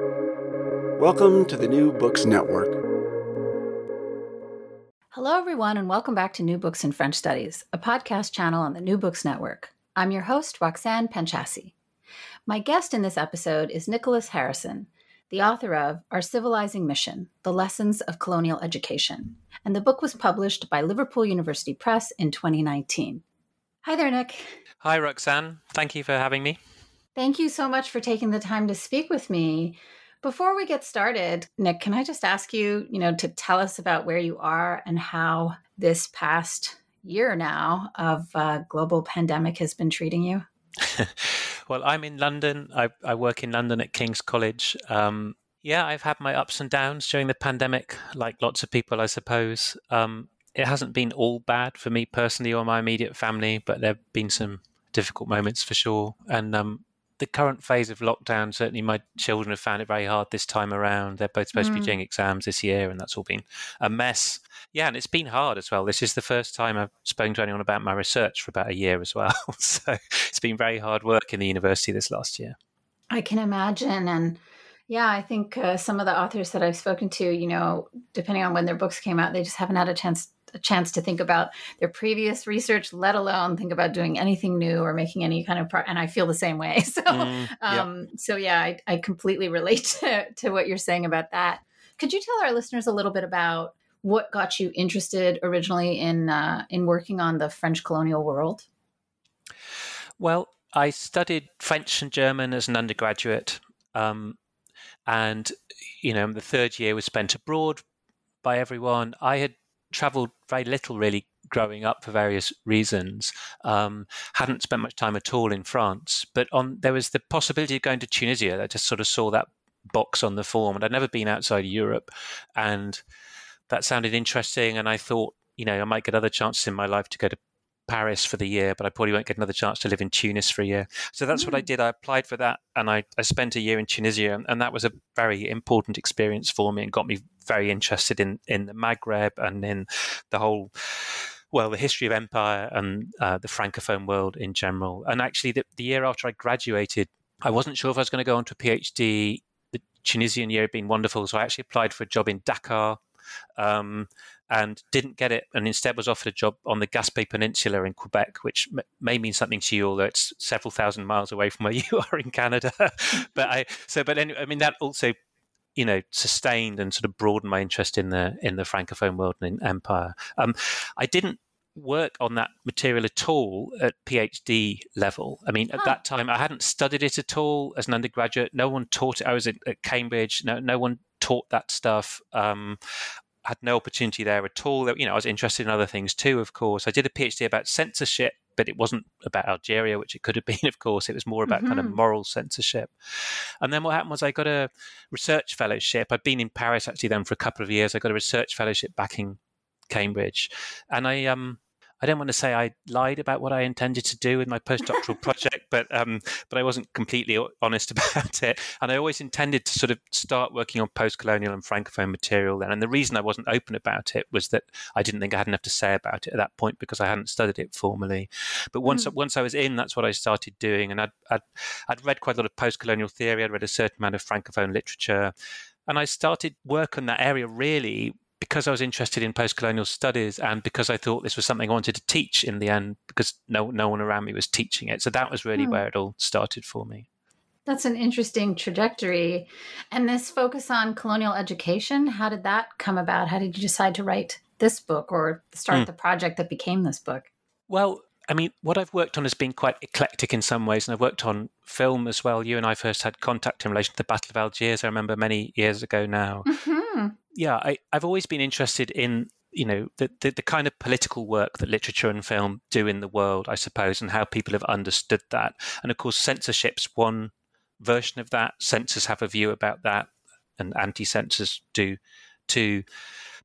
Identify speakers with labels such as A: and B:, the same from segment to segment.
A: Welcome to the New Books Network.
B: Hello, everyone, and welcome back to New Books in French Studies, a podcast channel on the New Books Network. I'm your host, Roxanne Panchasi. My guest in this episode is Nicholas Harrison, the author of Our Civilizing Mission The Lessons of Colonial Education. And the book was published by Liverpool University Press in 2019. Hi there, Nick.
C: Hi, Roxanne. Thank you for having me.
B: Thank you so much for taking the time to speak with me. Before we get started, Nick, can I just ask you, you know, to tell us about where you are and how this past year now of uh, global pandemic has been treating you?
C: well, I'm in London. I, I, work in London at King's College. Um, yeah, I've had my ups and downs during the pandemic, like lots of people, I suppose. Um, it hasn't been all bad for me personally or my immediate family, but there have been some difficult moments for sure. And um, the current phase of lockdown, certainly my children have found it very hard this time around. They're both supposed mm. to be mm. doing exams this year, and that's all been a mess. Yeah, and it's been hard as well. This is the first time I've spoken to anyone about my research for about a year as well. so it's been very hard work in the university this last year.
B: I can imagine. And yeah, I think uh, some of the authors that I've spoken to, you know, depending on when their books came out, they just haven't had a chance a chance to think about their previous research, let alone think about doing anything new or making any kind of pro- and I feel the same way. So mm, um, so yeah, I, I completely relate to, to what you're saying about that. Could you tell our listeners a little bit about what got you interested originally in uh, in working on the French colonial world?
C: Well, I studied French and German as an undergraduate, um, and you know the third year was spent abroad by everyone. I had traveled very little really growing up for various reasons. Um, hadn't spent much time at all in France, but on there was the possibility of going to Tunisia. I just sort of saw that box on the form, and I'd never been outside Europe, and that sounded interesting. And I thought, you know, I might get other chances in my life to go to Paris for the year, but I probably won't get another chance to live in Tunis for a year. So that's mm. what I mm. did. I applied for that and I, I spent a year in Tunisia. And that was a very important experience for me and got me very interested in, in the Maghreb and in the whole, well, the history of empire and uh, the Francophone world in general. And actually, the, the year after I graduated, I wasn't sure if I was going to go on to a PhD. The Tunisian year had been wonderful. So I actually applied for a job in Dakar. Um, and didn't get it, and instead was offered a job on the Gaspé Peninsula in Quebec, which m- may mean something to you, although it's several thousand miles away from where you are in Canada. but I so, but anyway, I mean that also you know sustained and sort of broadened my interest in the in the francophone world and in empire. Um, i didn't work on that material at all at phd level. I mean at that time i hadn't studied it at all as an undergraduate. No one taught it. I was at, at cambridge. No, no one taught that stuff. Um, had no opportunity there at all. You know, I was interested in other things too, of course. I did a PhD about censorship, but it wasn't about Algeria, which it could have been, of course. It was more about mm-hmm. kind of mm-hmm. moral censorship. And then what happened was I got a research fellowship. I'd been in Paris actually then for a couple of years. I got a research fellowship back in Cambridge. And I um I don't want to say I lied about what I intended to do with my postdoctoral project, but um, but I wasn't completely honest about it. And I always intended to sort of start working on post-colonial and francophone material then. And the reason I wasn't open about it was that I didn't think I had enough to say about it at that point because I hadn't studied it formally. But once mm. once I was in, that's what I started doing. And I'd, I'd I'd read quite a lot of post-colonial theory. I'd read a certain amount of francophone literature. And I started work on that area really because I was interested in post-colonial studies and because I thought this was something I wanted to teach in the end because no no one around me was teaching it. So that was really hmm. where it all started for me.
B: That's an interesting trajectory. And this focus on colonial education, how did that come about? How did you decide to write this book or start mm. the project that became this book?
C: Well, I mean, what I've worked on has been quite eclectic in some ways, and I've worked on film as well. You and I first had contact in relation to the Battle of Algiers. I remember many years ago now. Mm-hmm yeah, I, I've always been interested in you know the, the, the kind of political work that literature and film do in the world, I suppose, and how people have understood that. And of course, censorship's one version of that. Censors have a view about that, and anti-censors do too.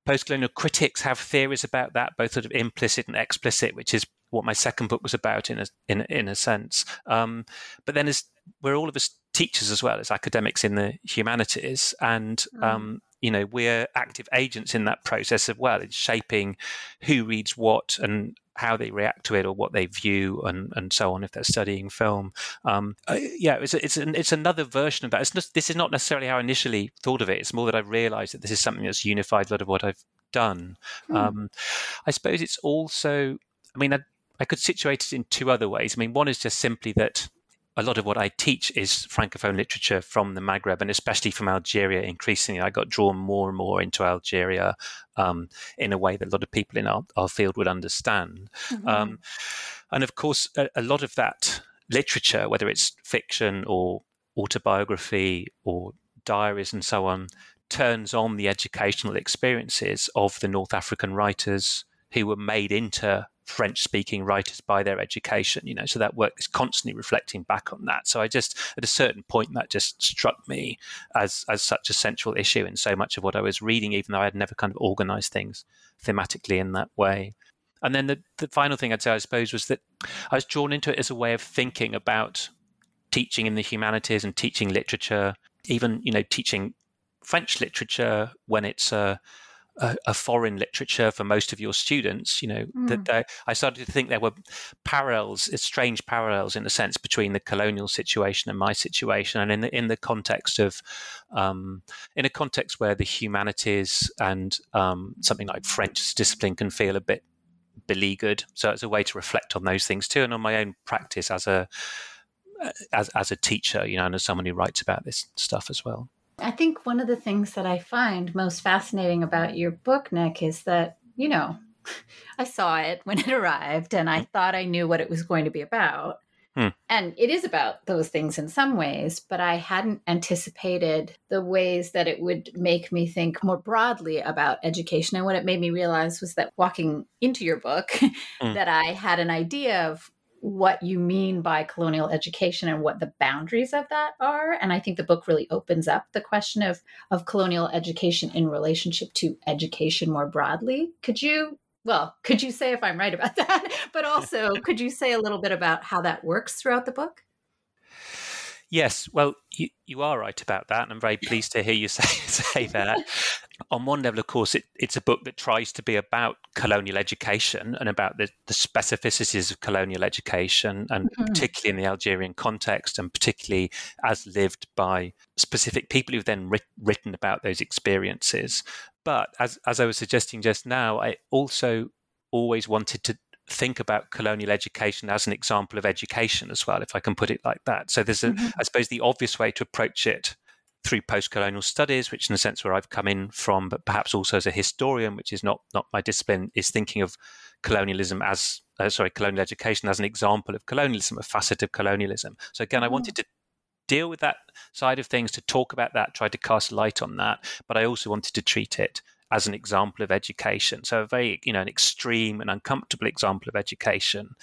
C: Post-colonial critics have theories about that, both sort of implicit and explicit, which is what my second book was about in a in, in a sense. Um, but then, as we're all of us teachers as well as academics in the humanities, and mm. um, you know we're active agents in that process as well in shaping who reads what and how they react to it or what they view and, and so on if they're studying film. Um, uh, yeah, it's it's an, it's another version of that. It's not, this is not necessarily how I initially thought of it. It's more that I've realised that this is something that's unified a lot of what I've done. Hmm. Um, I suppose it's also. I mean, I, I could situate it in two other ways. I mean, one is just simply that a lot of what I teach is francophone literature from the Maghreb and especially from Algeria. Increasingly, I got drawn more and more into Algeria um, in a way that a lot of people in our, our field would understand. Mm-hmm. Um, and of course, a, a, lot of that literature, whether it's fiction or autobiography or diaries and so on, turns on the educational experiences of the North African writers who were made into French speaking writers by their education, you know, so that work is constantly reflecting back on that. So I just, at a certain point, that just struck me as, as such a central issue in so much of what I was reading, even though I had never kind of organized things thematically in that way. And then the, the final thing I'd say, I suppose, was that I was drawn into it as a way of thinking about teaching in the humanities and teaching literature, even, you know, teaching French literature when it's a, a, a, foreign literature for most of your students, you know, mm. that they, I started to think there were parallels, strange parallels in a sense between the colonial situation and my situation, and in the in the context of, um, in a context where the humanities and um, something like French discipline can feel a bit beleaguered. So it's a way to reflect on those things too, and on my own practice as a as as a teacher, you know, and as someone who writes about this stuff as well.
B: I think one of the things that I find most fascinating about your book, Nick, is that, you know, I saw it when it arrived and I thought I knew what it was going to be about. Hmm. And it is about those things in some ways, but I hadn't anticipated the ways that it would make me think more broadly about education. And what it made me realize was that walking into your book, hmm. that I had an idea of what you mean by colonial education and what the boundaries of that are. And i think the book really opens up the question of of colonial education in relationship to education more broadly. Could you well could you say if i'm right about that but also could you say a little bit about how that works throughout the book
C: Yes, well, you, you are right about that, and I'm very pleased to hear you say say that. On one level, of course, it, it's a book that tries to be about colonial education and about the, the specificities of colonial education, and mm-hmm. particularly in the Algerian context, and particularly as lived by specific people who've then writ, written about those experiences. But as as I was suggesting just now, I also always wanted to think about colonial education as an example of education as well, if I can put it like that. So there's, a, mm-hmm. I suppose, the obvious way to approach it through post-colonial studies, which in a sense where I've come in from, but perhaps also as a historian, which is not not my discipline, is thinking of colonialism as uh, sorry, colonial education as an example of colonialism, a facet of colonialism. So again, mm-hmm. I wanted to deal with that side of things, to talk about that, try to cast light on that, but I also wanted to treat it as an example of education. So a very, you know, an extreme and uncomfortable example of education,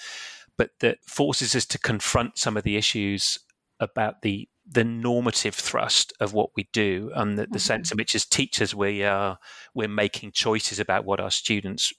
C: but that forces us to confront some of the issues about the the normative thrust of what we do and the, the mm-hmm. sense in which as teachers we are we're making choices about what our students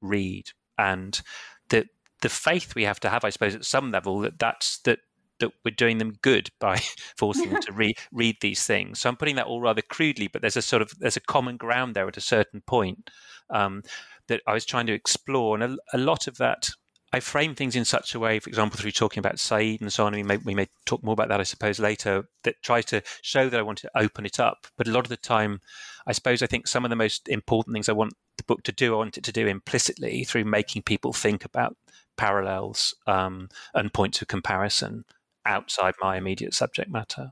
C: read and the the faith we have to have, I suppose, at some level that that's that that we're doing them good by forcing them to read read these things. So I'm putting that all rather crudely, but there's a sort of there's a common ground there at a certain point um, that I was trying to explore, and a, a, lot of that. I frame things in such a way, for example, through talking about Said and so on. We may we may talk more about that, I suppose, later. That tries to show that I want to open it up, but a lot of the time, I suppose I think some of the most important things I want the book to do, I want it to do implicitly through making people think about parallels um, and points of comparison outside my immediate subject matter.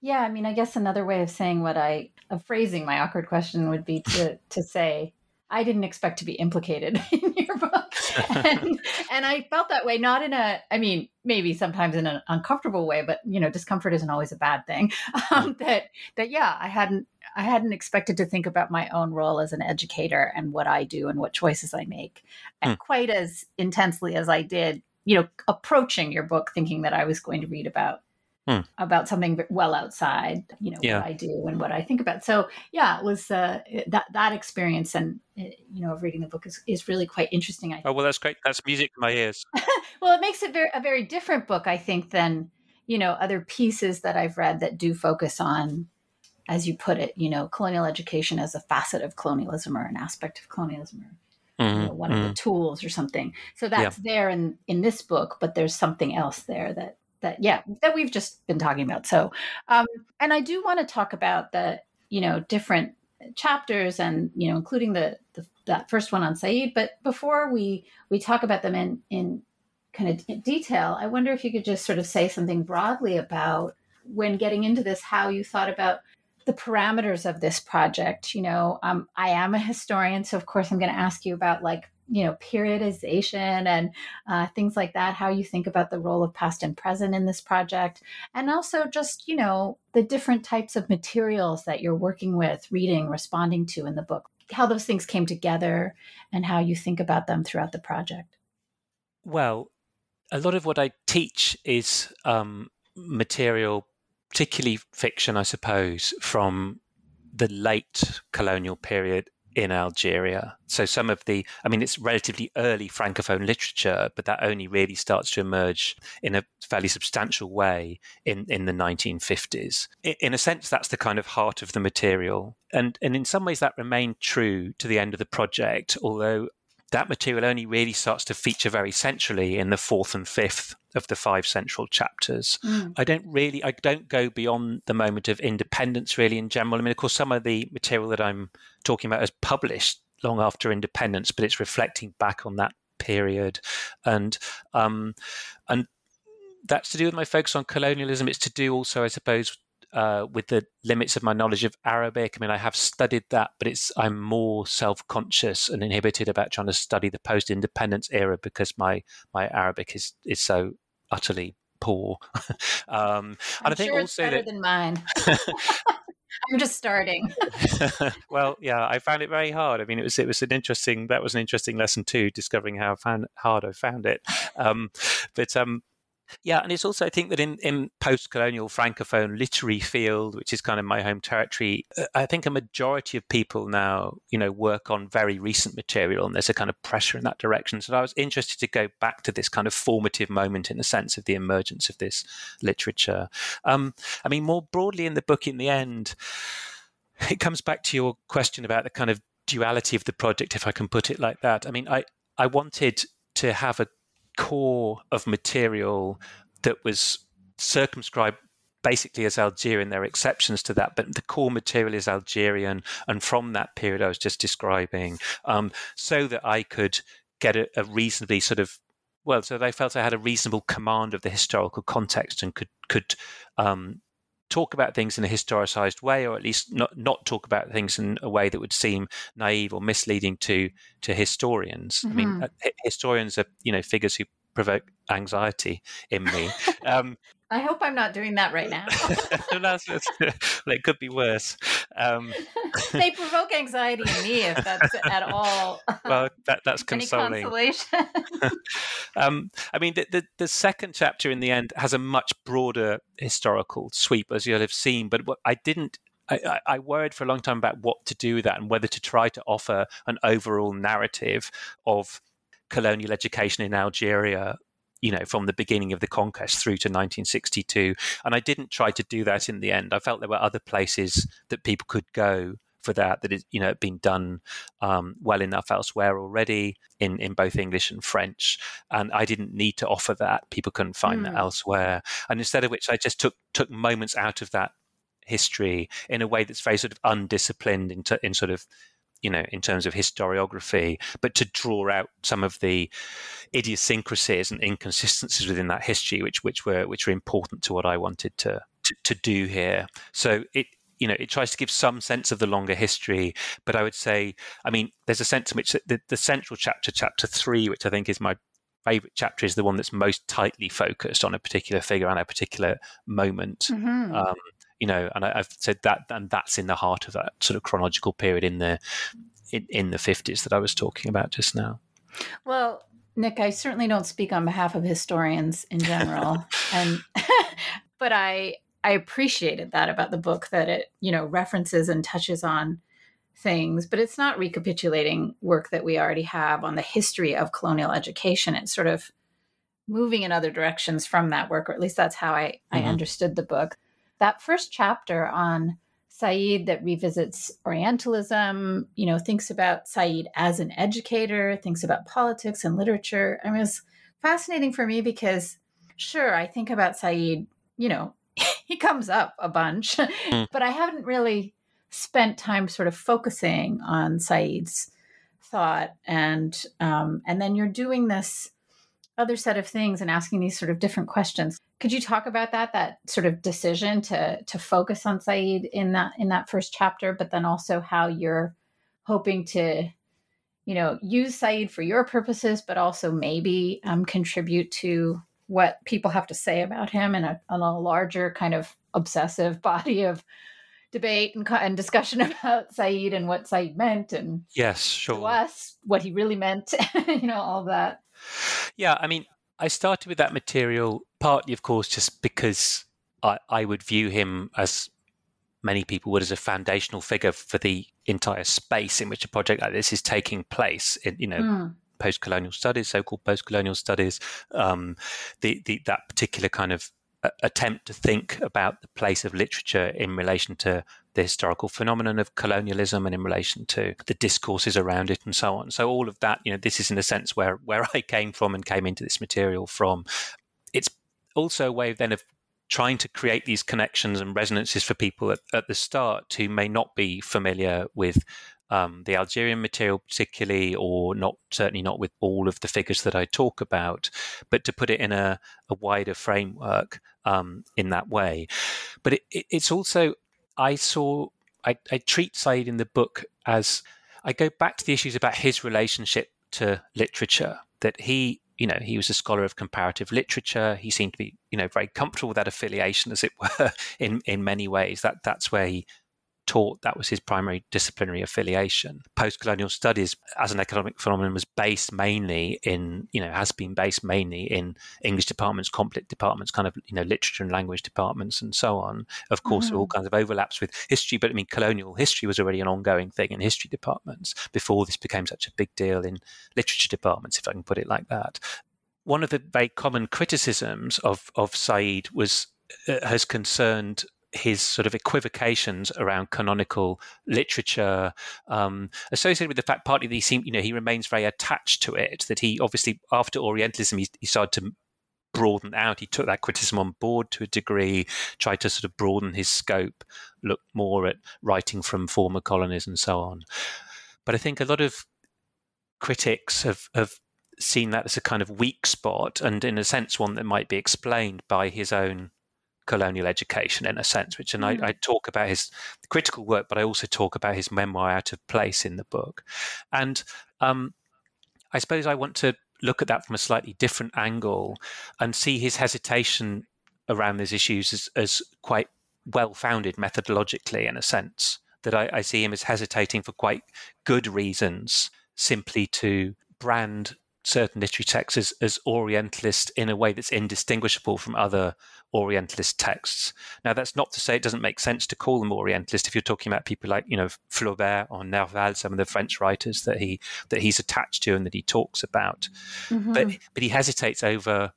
B: Yeah, I mean, I guess another way of saying what I of phrasing my awkward question would be to to say I didn't expect to be implicated in your book, and, and I felt that way. Not in a, I mean, maybe sometimes in an uncomfortable way, but you know, discomfort isn't always a bad thing. Um, that that yeah, I hadn't I hadn't expected to think about my own role as an educator and what I do and what choices I make, mm. quite as intensely as I did you know, approaching your book thinking that I was going to read about hmm. about something well outside, you know, yeah. what I do and what I think about. So yeah, it was uh, that that experience and uh, you know of reading the book is, is really quite interesting. I
C: oh well, that's great. That's music to my ears.
B: well, it makes it very a very different book, I think, than you know other pieces that I've read that do focus on, as you put it, you know, colonial education as a facet of colonialism or an aspect of colonialism or
C: mm-hmm.
B: you know, one mm-hmm. of the mm-hmm. tools or something. So that's yeah. there in in this book, but there's something else there that that yeah that we've just been talking about. So, um, and I do want to talk about the you know different chapters and you know including the, the that first one on Said. But before we we talk about them in in kind of detail, I wonder if you could just sort of say something broadly about when getting into this, how you thought about the parameters of this project. You know, um, I am a historian, so of course I'm going to ask you about like you know periodization and uh, things like that how you think about the role of past and present in this project and also just you know the different types of materials that you're working with reading responding to in the book how those things came together and how you think about them throughout the project
C: well a lot of what i teach is um, material particularly fiction, I suppose, from the late colonial period in Algeria. So some of the, I mean, it's relatively early Francophone literature, but that only really starts to emerge in a fairly substantial way in, in the 1950s. In a sense, that's the kind of heart of the material. And, and in some ways, that remained true to the end of the project, although that material only really starts to feature very centrally in the fourth and fifth of the five central chapters. Mm. I don't really, I don't go beyond the moment of independence really in general. I mean, of course, some of the material that I'm talking about is published long after independence, but it's reflecting back on that period, and um, and that's to do with my focus on colonialism. It's to do also, I suppose, uh, with the limits of my knowledge of Arabic. I mean, I have studied that, but it's I'm more self-conscious and inhibited about trying to study the post-independence era because my my Arabic is is so utterly poor.
B: um, and I think sure also better that, than mine. I'm just starting.
C: well, yeah, I found it very hard. I mean, it was it was an interesting that was an interesting lesson too, discovering how found, hard I found it. Um, but um, yeah, and it's also I think that in, in post-colonial francophone literary field, which is kind of my home territory, uh, I think a majority of people now, you know, work on very recent material, and there's a kind of pressure in that direction. So I was interested to go back to this kind of formative moment in the sense of the emergence of this literature. Um, I mean, more broadly in the book, in the end, it comes back to your question about the kind of duality of the project, if I can put it like that. I mean, I I wanted to have a core of material that was circumscribed basically as Algerian. There are exceptions to that, but the core material is Algerian. And from that period I was just describing, um, so that I could get a, a, reasonably sort of well, so they felt I had a reasonable command of the historical context and could could um, talk about things in a historicized way, or at least not not talk about things in a way that would seem naive or misleading to to historians. Mm-hmm. I mean, mm-hmm. uh, historians are you know figures who provoke anxiety in me.
B: Um, I hope I'm not doing that right now.
C: that's, that's, well, it could be worse. Um,
B: they provoke anxiety in me if that's at all.
C: Well, that, that's consoling.
B: consolation.
C: um, I mean, the, the, the, second chapter in the end has a much broader historical sweep, as you'll have seen. But what I didn't I, I, worried for a long time about what to do with that and whether to try to offer an overall narrative of colonial education in Algeria you know, from the beginning of the conquest through to 1962. And I didn't try to do that in the end. I felt there were other places that people could go for that that is you know been done um, well enough elsewhere already in in both English and French and I didn't need to offer that people couldn't find mm. that hmm. elsewhere and instead of which I just took took moments out of that history in a way that's very sort of undisciplined in, t- in sort of you know, in terms of historiography, but to draw out some of the idiosyncrasies and inconsistencies within that history, which which were which were important to what I wanted to to, to do here. So it you know, it tries to give some sense of the longer history, but I would say, I mean, there's a sense in which the, the central chapter, chapter three, which I think is my favorite chapter, is the one that's most tightly focused on a particular figure and a particular moment. Mm-hmm. Um, you know, and I, have said that, and that's in the heart of that sort of chronological period in the in, in the fifties that I was talking about just now.
B: Well, Nick, I certainly don't speak on behalf of historians in general, and but I I appreciated that about the book that it you know references and touches on things, but it's not recapitulating work that we already have on the history of colonial education. It's sort of moving in other directions from that work, or at least that's how I, mm-hmm. I understood the book that first chapter on Said that revisits Orientalism, you know, thinks about Said as an educator, thinks about politics and literature. I mean, it's fascinating for me because, sure, I think about Said, you know, he comes up a bunch, mm. but I haven't really spent time sort of focusing on Said's thought, and um, and then you're doing this other set of things and asking these sort of different questions. Could you talk about that that sort of decision to to focus on Said in that in that first chapter, but then also how you're hoping to you know use Said for your purposes, but also maybe um, contribute to what people have to say about him in a, in a larger kind of obsessive body of debate and, and discussion about Said and what Said meant and
C: yes, sure.
B: to us what he really meant, you know, all that.
C: Yeah, I mean, I started with that material partly, of course, just because I, I would view him as many people would as a foundational figure for the entire space in which a project like this is taking place. In, you know, mm. post-colonial studies, so-called post-colonial studies, um, the, the that particular kind of attempt to think about the place of literature in relation to the historical phenomenon of colonialism and in relation to the discourses around it and so on. So all of that, you know, this is in a sense where where I came from and came into this material from. It's also a way then of trying to create these connections and resonances for people at, at the start who may not be familiar with um, the Algerian material, particularly, or not certainly not with all of the figures that I talk about, but to put it in a, a wider framework um, in that way. But it, it, it's also I saw I, I treat Said in the book as I go back to the issues about his relationship to literature. That he you know he was a scholar of comparative literature he seemed to be you know very comfortable with that affiliation as it were in in many ways that that's where he taught that was his primary disciplinary affiliation. Post colonial studies as an economic phenomenon was based mainly in, you know, has been based mainly in English departments, comp lit departments, kind of, you know, literature and language departments and so on. Of course, mm-hmm. all kinds of overlaps with history, but I mean, colonial history was already an ongoing thing in history departments before this became such a big deal in literature departments, if I can put it like that. One of the very common criticisms of, of Said was uh, has concerned his sort of equivocations around canonical literature, um, associated with the fact partly that he seemed, you know, he remains very attached to it. That he obviously after Orientalism, he, he started to broaden out. He took that criticism on board to a degree, tried to sort of broaden his scope, look more at writing from former colonies and so on. But I think a lot of critics have, have seen that as a kind of weak spot, and in a sense, one that might be explained by his own colonial education in a sense, which and mm. I, I, talk about his critical work, but I also talk about his memoir out of place in the book. And um, I suppose I want to look at that from a slightly different angle and see his hesitation around these issues as, as quite well founded methodologically in a sense. That I, I see him as hesitating for quite good reasons simply to brand certain literary texts as, as Orientalist in a way that's indistinguishable from other Orientalist texts. Now, that's not to say it doesn't make sense to call them Orientalist if you're talking about people like, you know, Flaubert or Nerval, some of the French writers that he that he's attached to and that he talks about. Mm-hmm. But but he hesitates over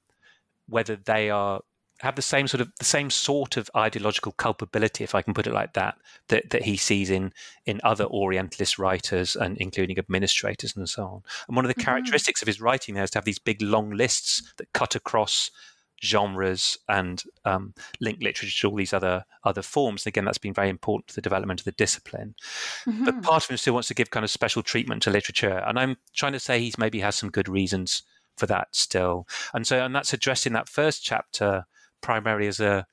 C: whether they are have the same sort of the same sort of ideological culpability, if I can put it like that, that, that he sees in in other Orientalist writers and including administrators and so on. And one of the mm-hmm. characteristics of his writing there is to have these big long lists that cut across genres and um, link literature to all these other other forms. And again, that's been very important to the development of the discipline. Mm-hmm. But part of him still wants to give kind of special treatment to literature, and I'm trying to say he's maybe has some good reasons for that still. And so, and that's addressed in that first chapter primarily as a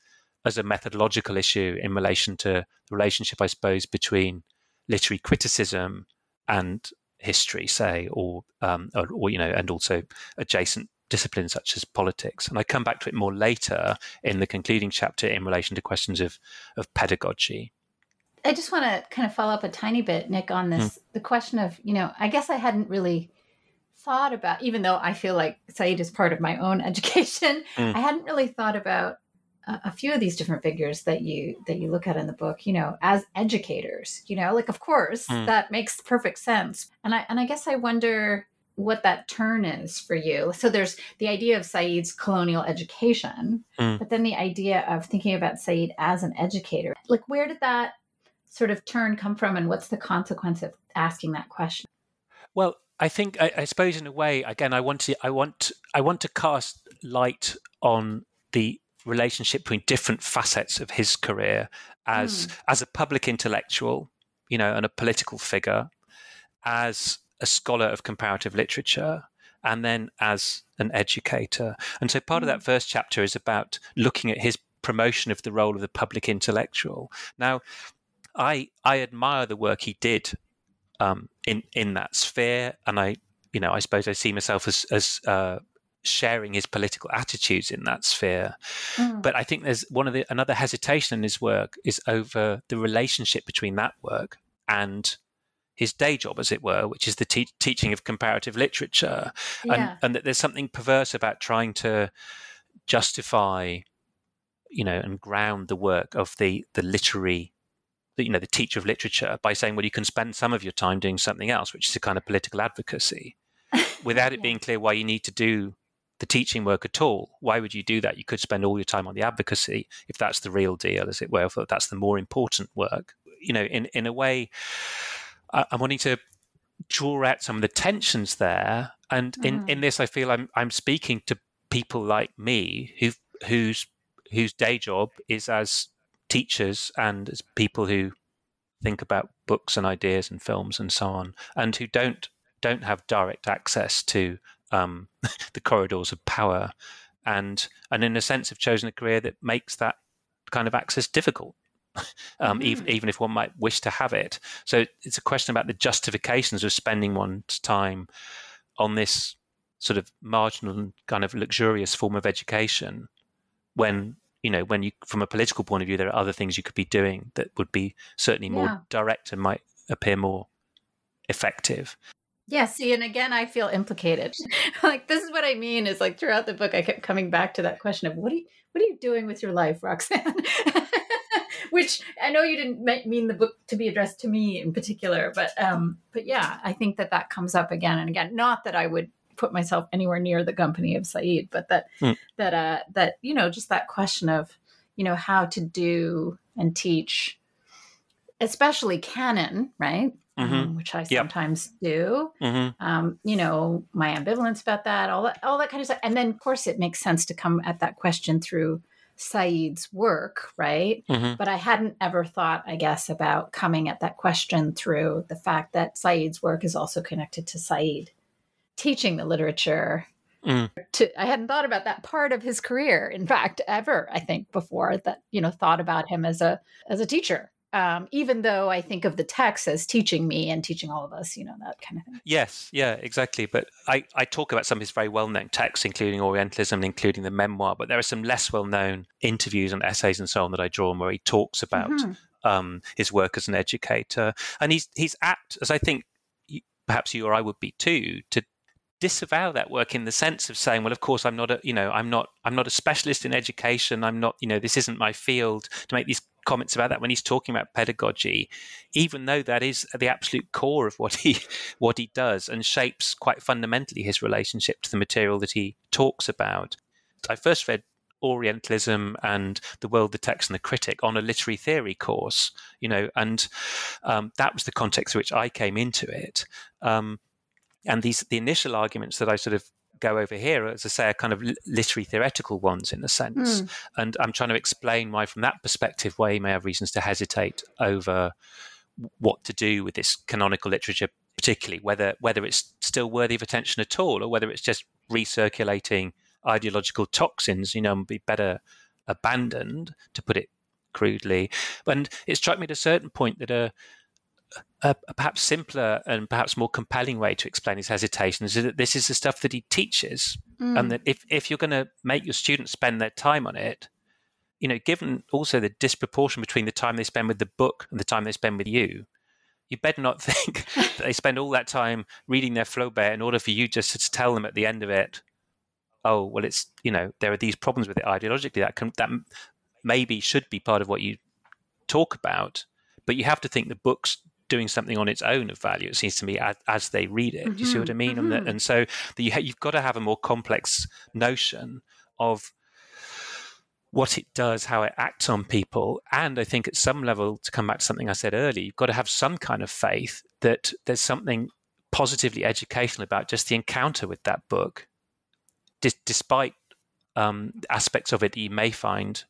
C: as a methodological issue in relation to the relationship, I suppose, between literary criticism and history, say, or, um, or, or you know, and also adjacent disciplines such as politics. And I come back to it more later in the concluding chapter in relation to questions of of pedagogy.
B: I just want to kind of follow up a tiny bit, Nick, on this mm. the question of, you know, I guess I hadn't really thought about, even though I feel like Said is part of my own education, mm. I hadn't really thought about a, a, few of these different figures that you that you look at in the book. You know, as educators. You know, like of course mm. that makes perfect sense, and I and I guess I wonder what that turn is for you. So there's the idea of Said's colonial education, mm. but then the idea of thinking about Said as an educator. Like, where did that sort of turn come from, and what's the consequence of asking that question?
C: Well, I think I, I, suppose in a way, again, I want to I want I want to cast light on the relationship between different facets of his career as mm. as a public intellectual, you know, and a political figure, as a scholar of comparative literature, and then as an educator. And so part mm. of that hmm. first chapter is about looking at his promotion of the role of the public intellectual. Now, I I admire the work he did um, in in that sphere, and I you know I suppose I see myself as as uh, sharing his political attitudes in that sphere. Mm. But I think there's one of the another hesitation in his work is over the relationship between that work and his day job, as it were, which is the te- teaching of comparative literature, yeah. and, and that there's something perverse about trying to justify, you know, and ground the work of the the literary, you know, the teacher of literature by saying, well, you can spend some of your time doing something else, which is a kind of political advocacy, without it yeah. being clear why you need to do the teaching work at all. Why would you do that? You could spend all your time on the advocacy if that's the real deal, as it were, if that's the more important work. You know, in in a way I'm wanting to draw out some of the tensions there. And in, mm. in this, I feel I'm I'm speaking to people like me who whose whose day job is as teachers and as people who think about books and ideas and films and so on, and who don't don't have direct access to um, the corridors of power, and and in a sense have chosen a career that makes that kind of access difficult um, mm. even, even if one might wish to have it. So it's a question about the justifications of spending one's time on this sort of marginal and kind of luxurious form of education when you know when you from a political point of view there are other things you could be doing that would be certainly more yeah. direct and might appear more effective
B: yeah, see, and again, I feel implicated. like this is what I mean is like throughout the book, I kept coming back to that question of what are you, what are you doing with your life, Roxanne? which I know you didn't mean the book to be addressed to me in particular, but um, but yeah, I think that that comes up again and again. Not that I would put myself anywhere near the company of Said, but that mm. that uh, that you know, just that question of you know how to do and teach, especially canon, right? Mm-hmm. Um, which I sometimes yep. do. Mm-hmm. Um, you know, my ambivalence about that, all that, all that kind of stuff, and then of course it makes sense to come at that question through Said's work, right? Mm-hmm. But I hadn't ever thought, I guess, about coming at that question through the fact that Said's work is also connected to Said teaching the literature. Mm. To, I hadn't thought about that part of his career, in fact, ever. I think before that, you know, thought about him as a as a teacher, um, even though I think of the text as teaching me and teaching all of us, you know, that kind of thing.
C: Yes, yeah, exactly. But I, I talk about some of his very well known texts, including Orientalism, including the memoir, but there are some less well known interviews and essays and so on that I draw on where he talks about mm-hmm. um, his work as an educator. And he's, he's apt, as I think perhaps you or I would be too, to disavow that work in the sense of saying well of course i'm not a you know i'm not i'm not a specialist in education i'm not you know this isn't my field to make these comments about that when he's talking about pedagogy, even though that is the absolute core of what he what he does and shapes quite fundamentally his relationship to the material that he talks about. I first read Orientalism and the world, the text, and the critic on a literary theory course, you know, and um, that was the context in which I came into it. Um, and these the initial arguments that I sort of go over here, as I say, are kind of literary theoretical ones in a sense. Mm. And I'm trying to explain why, from that perspective, why you may have reasons to hesitate over what to do with this canonical literature, particularly whether whether it's still worthy of attention at all, or whether it's just recirculating ideological toxins, you know, and be better abandoned, to put it crudely. And it struck me at a certain point that a a, a, perhaps simpler and perhaps more compelling way to explain his hesitation is that this is the stuff that he teaches, mm. and that if if you're going to make your students spend their time on it, you know, given also the disproportion between the time they spend with the book and the time they spend with you, you better not think that they spend all that time reading their Flaubert in order for you just to tell them at the end of it, oh well, it's you know there are these problems with it ideologically that can that maybe should be part of what you talk about, but you have to think the books doing something on its own of value. It seems to me as, as they read it. Mm-hmm, Do you see what I mean? Mm-hmm. And, and, so the, you have got to have a more complex notion of what it does, how it acts on people. And I think at some level, to come back to something I said earlier, you've got to have some kind of faith that there's something positively educational about just the encounter with that book, D- despite um, aspects of it that you may find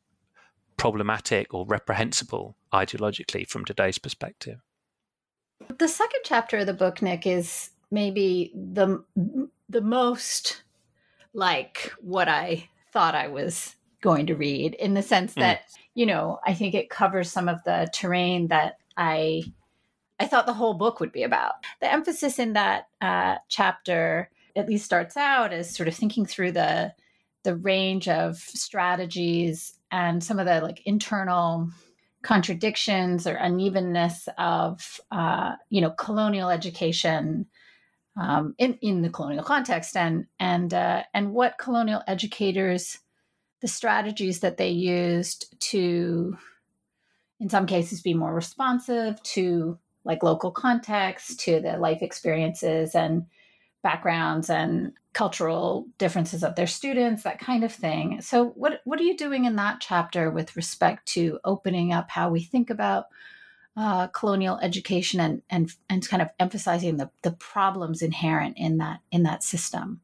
C: problematic or reprehensible ideologically from today's perspective.
B: The second chapter of the book, Nick, is maybe the the most like what I thought I was going to read in the sense hmm. that, mm. you know, I think it covers some of the terrain that I I thought the whole book would be about. The emphasis in that uh, chapter at least starts out as sort of thinking through the the range of strategies and some of the like internal contradictions or unevenness of uh, you know colonial education um, in in the colonial context and and uh, and what colonial educators the strategies that they used to, in some cases, be more responsive to like local context, to the life experiences and backgrounds and cultural differences of their students, that kind of thing. So, what what are you doing in that chapter with respect to opening up how we think about uh, colonial education and and and kind of emphasizing the the problems inherent in that in that system?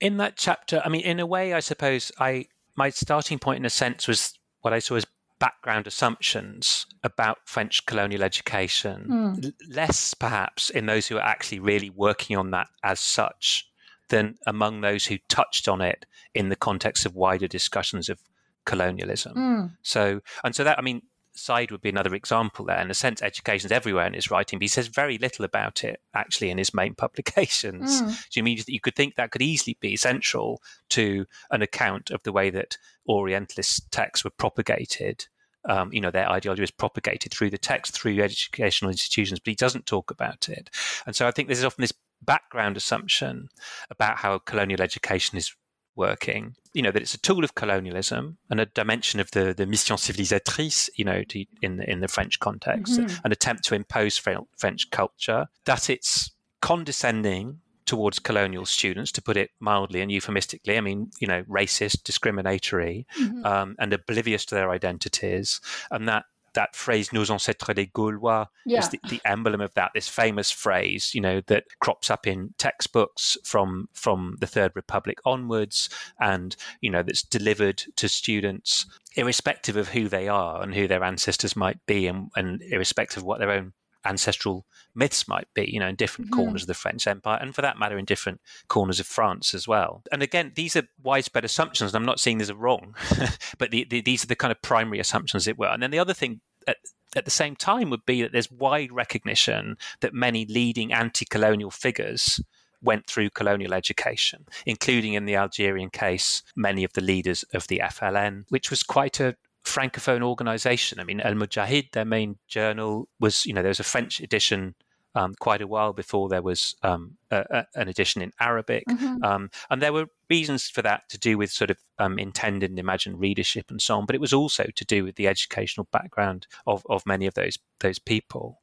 C: in that chapter, I mean, in a way, I suppose I my starting point, in a sense, was what I saw as background assumptions about French colonial education, mm. less perhaps in those who are actually really working on that as such than among those who touched on it in the context of wider discussions of colonialism. Mm. So, and so that, I mean, Said would be another example there. In a sense, education is everywhere in his writing, but he says very little about it actually in his main publications. Mm. So you mean that you could think that could easily be central to an account of the way that Orientalist texts were propagated. Um, you know, their ideology was propagated through the text, through educational institutions, but he doesn't talk about it. And so I think there's often this background assumption about how colonial education is working, you know, that it's a tool of colonialism and a dimension of the, the mission civilisatrice, you know, to, in, the, in the French context, mm-hmm. an attempt to impose French culture, that it's condescending towards colonial students, to put it mildly and euphemistically. I mean, you know, racist, discriminatory, mm-hmm. um, and oblivious to their identities, and that that phrase "nos ancêtres les Gaulois" yeah. is the, the, emblem of that. This famous phrase, you know, that crops up in textbooks from from the Third Republic onwards, and you know, that's delivered to students irrespective of who they are and who their ancestors might be, and, and irrespective of what their own ancestral myths might be, you know, in different mm. corners of the French Empire, and for that matter, in different corners of France as well. And again, these are widespread assumptions, and I'm not saying these are wrong, but the, the, these are the kind of primary assumptions, as it were. And then the other thing at, at the same time would be that there's wide recognition that many leading anti-colonial figures went through colonial education, including in the Algerian case, many of the leaders of the FLN, which was quite a francophone organization. I mean, El Moudjahid, their main journal, was, you know, there was a French edition um, quite a while before there was um, a, a, an edition in Arabic. Mm-hmm. Um, and there were reasons for that to do with sort of um, intended and imagined readership and so on, but it was also to do with the educational background of, of many of those those people.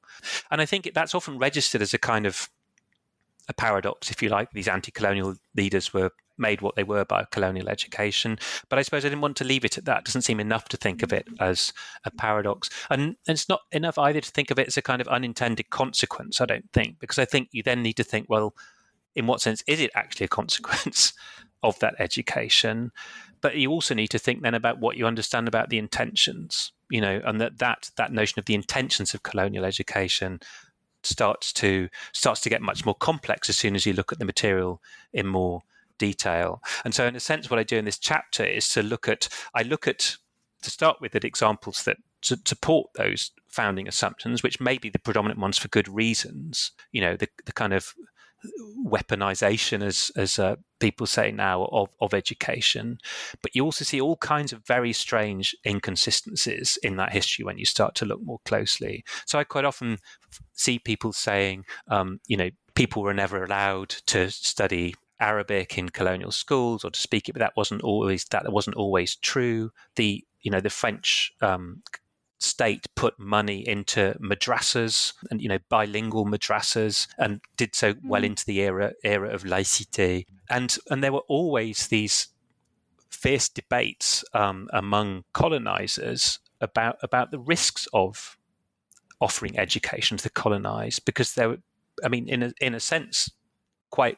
C: And I think that's often registered as a kind of a paradox, if you like. These anti-colonial leaders were made what they were by colonial education, but I suppose I didn't want to leave it at that. It doesn't seem enough to think of it mm-hmm. as a paradox, and it's not enough either to think of it as a kind of unintended consequence. I don't think, because I think you then need to think, well, in what sense is it actually a consequence of that education? But you also need to think then about what you understand about the intentions, you know, and that that that notion of the intentions of colonial education starts to starts to get much more complex as soon as you look at the material in more detail. And so, in a sense, what I do in this chapter is to look at I look at to start with at examples that support those founding assumptions, which may be the predominant ones for good reasons. You know, the the kind of weaponization, as as uh, people say now, of of education. But you also see all kinds of very strange inconsistencies in that history when you start to look more closely. So I quite often see people saying, um, you know, people were never allowed to study Arabic in colonial schools or to speak it, but that wasn't always that wasn't always true. The you know the French um, state put money into madrasas and you know bilingual madrasas and did so well mm. into the era era of laïcité and and there were always these fierce debates um, among colonizers about about the risks of offering education to the colonized because there were, I mean, in a, in a sense, quite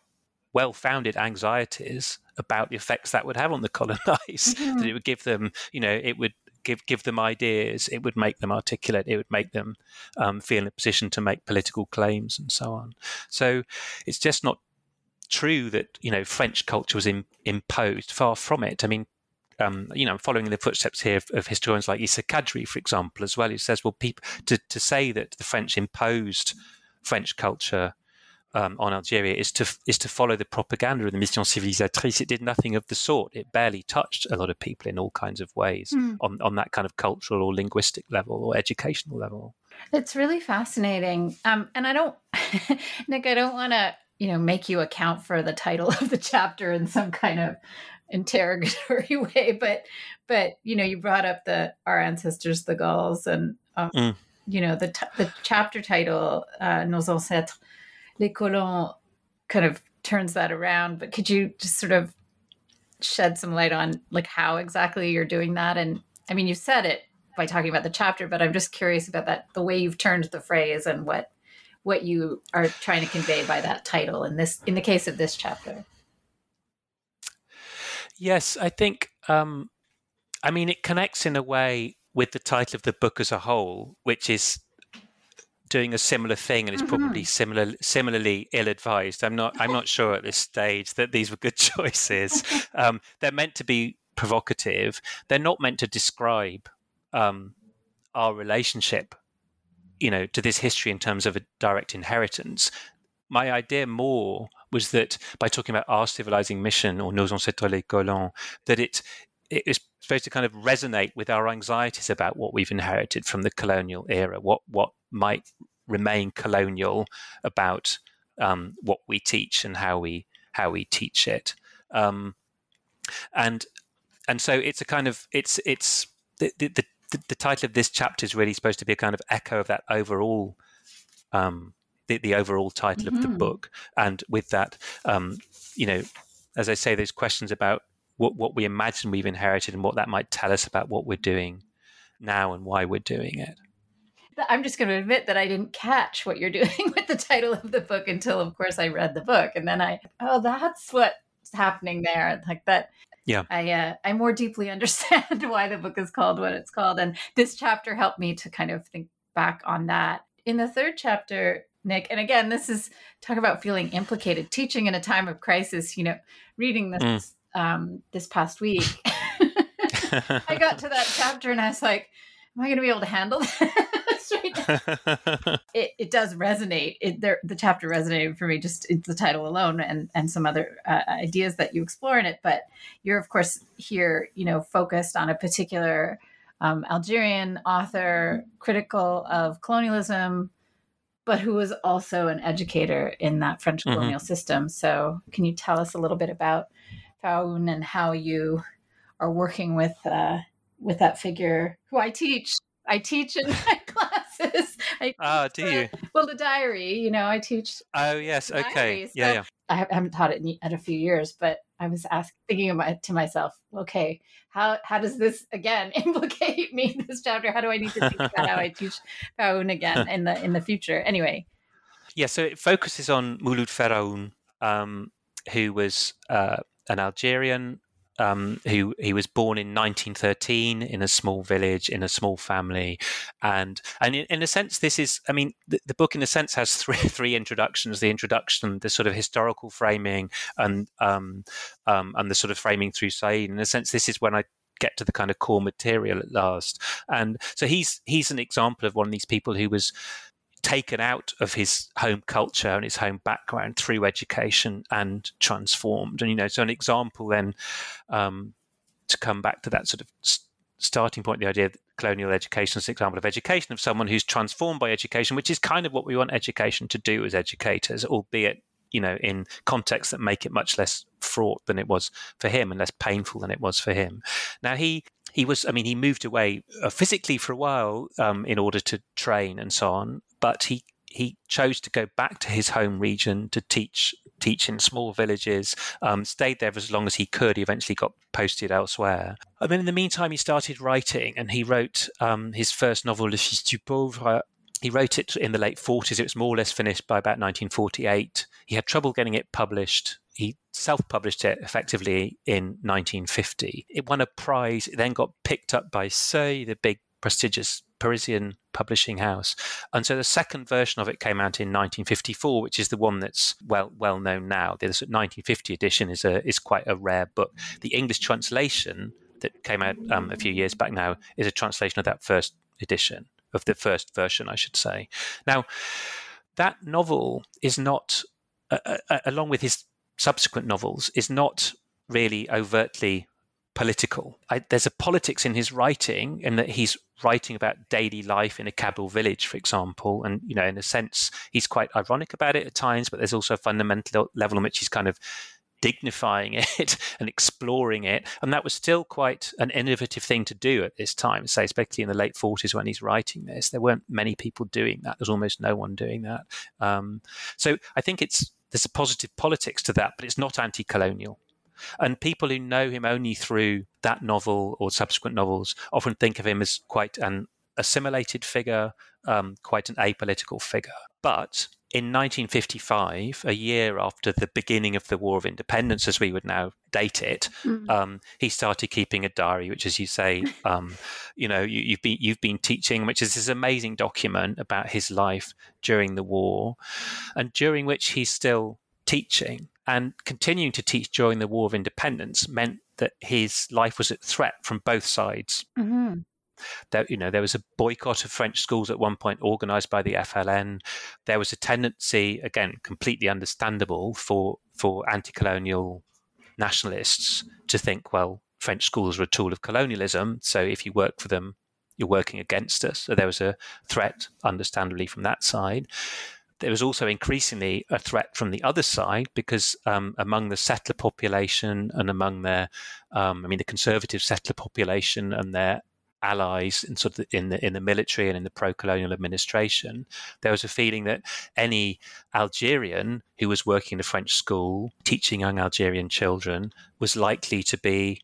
C: well founded anxieties about the effects that would have on the colonized. Mm-hmm. that it would give them, you know, it would give give them ideas, it would make them articulate, it would make them um, feel in a position to make political claims and so on. So it's just not true that you know French culture was in, imposed. Far from it. I mean, um, you know, following in the footsteps here of, of, historians like Aïssa Kadri, for example, as well, who says, well, people to, to say that the French imposed French culture um, on Algeria is to is to follow the propaganda of the Mission Civilisatrice. It did nothing of the sort. It barely touched a lot of people in all kinds of ways mm. on on that kind of cultural or linguistic level or educational level.
B: It's really fascinating, um, and I don't, Nick, I don't want to you know make you account for the title of the chapter in some kind of interrogatory way but but you know you brought up the our ancestors the gauls and um, mm. you know the t- the chapter title uh, nos ancêtres les colons kind of turns that around but could you just sort of shed some light on like how exactly you're doing that? And i mean you said it by talking about the chapter but i'm just curious about that the way you've turned the phrase and what what you are trying to convey by that title in this in the case of this chapter.
C: Yes i think um i mean it connects in a way with the title of the book as a whole which is doing a similar thing and it's mm-hmm. probably similar similarly ill advised i'm not i'm not sure at this stage that these were good choices. Um, they're meant to be provocative. They're not meant to describe um, our relationship you know to this history in terms of a direct inheritance. My idea more was that by talking about our civilizing mission or nos ancêtres les colons that it it is supposed to kind of resonate with our anxieties about what we've inherited from the colonial era what what might remain colonial about um, what we teach and how we how we teach it um, and and so it's a kind of it's it's the, the, the, the, title of this chapter is really supposed to be a kind of echo of that overall um, the, the overall title mm-hmm. of the mm-hmm. book and with that um, you know as i say those questions about what, what we imagine we've inherited and what that might tell us about what we're doing now and why we're doing it.
B: I'm just going to admit that I didn't catch what you're doing with the title of the book until, of course, I read the book, and then I, oh, that's what's happening there. Like that,
C: yeah.
B: I uh, i more deeply understand why the book is called what it's called. And this chapter helped me to kind of think back on that. In the third chapter nick and again this is talk about feeling implicated teaching in a time of crisis you know reading this mm. Um, this past week i got to that chapter and i was like am i going to be able to handle this it, it does resonate it there the chapter resonated for me just it's the title alone and and some other uh, ideas that you explore in it but you're of course here you know focused on a particular um, algerian author critical of colonialism but who was also an educator in that french mm-hmm. colonial mm-hmm. system so can you tell us a little bit about Feraoun and how you are working with uh, with that figure who I teach I teach in my classes.
C: Ah, do you?
B: Well, the diary, you know, I teach.
C: Oh, yes. Okay. yeah, yeah. I
B: haven't taught it in, in a few years, but I was asking, thinking about to myself, okay, how how does this again implicate me? in This chapter. How do I need to think about how I teach Feraoun again in the in the future? Anyway.
C: Yeah. So it focuses on Mouloud Feraoun, um, who was uh, an Algerian um, who he was born in 1913 in a small village in a small family, and and in, in a sense, this is I mean the, the, book in a sense has three three introductions: the introduction, the sort of historical framing, and um, um, and the sort of framing through Said. In a sense, this is when I get to the kind of core material at last. And so he's he's an example of one of these people who was taken out of his home culture and his home background through education and transformed. And you know, so an example then um, to come back to that sort of starting point, the idea that colonial education is an example of education of someone who's transformed by education, which is kind of what we want education to do as educators, albeit you know in contexts that make it much less fraught than it was for him and less painful than it was for him. Now he he was, I mean, he moved away uh, physically for a while um, in order to train and so on, but he he chose to go back to his home region to teach teach in small villages, um, stayed there as long as he could. He eventually got posted elsewhere. And then in the meantime, he started writing and he wrote um, his first novel, Le Fils du Pauvre. He wrote it in the late 40s. It was more or less finished by about 1948. He had trouble getting it published. He self published it effectively in 1950. It won a prize. It then got picked up by Seuil, the big prestigious Parisian publishing house. And so the second version of it came out in 1954, which is the one that's well well known now. The 1950 edition is a is quite a rare book. The English translation that came out um, a few years back now is a translation of that first edition of the first version, I should say. Now, that novel is not, uh, uh, along with his subsequent novels, is not really overtly political. I, there's a politics in his writing, in that he's writing about daily life in a Kabyle village, for example, and you know, in a sense, he's quite ironic about it at times. But there's also a fundamental level in which he's kind of dignifying it and exploring it. And that was still quite an innovative thing to do at this time, say, especially in the late 40s when he's writing this. There weren't many people doing that. There's almost no one doing that. Um, so I think it's there's a positive politics to that, but it's not anti colonial. And people who know him only through that novel or subsequent novels often think of him as quite an assimilated figure, um, quite an apolitical figure. But in 1955, a year after the beginning of the War of Independence, as we would now date it, mm. um, he started keeping a diary, which, as you say, um, you know, you, have been you've been teaching, which is this amazing document about his life during the war, and during which he's still teaching and continuing to teach during the War of Independence meant that his life was at threat from both sides. Mm-hmm. There, you know, there was a boycott of French schools at one point, organised by the FLN. There was a tendency, again, completely understandable, for for anti-colonial nationalists to think, well, French schools are a tool of colonialism, so if you work for them, you're working against us. So there was a threat, understandably, from that side there was also increasingly a threat from the other side because um, among the settler population and among their, um, I mean, the conservative settler population and their allies in sort of in the in the military and in the pro-colonial administration, there was a feeling that any Algerian who was working in a French school teaching young Algerian children was likely to be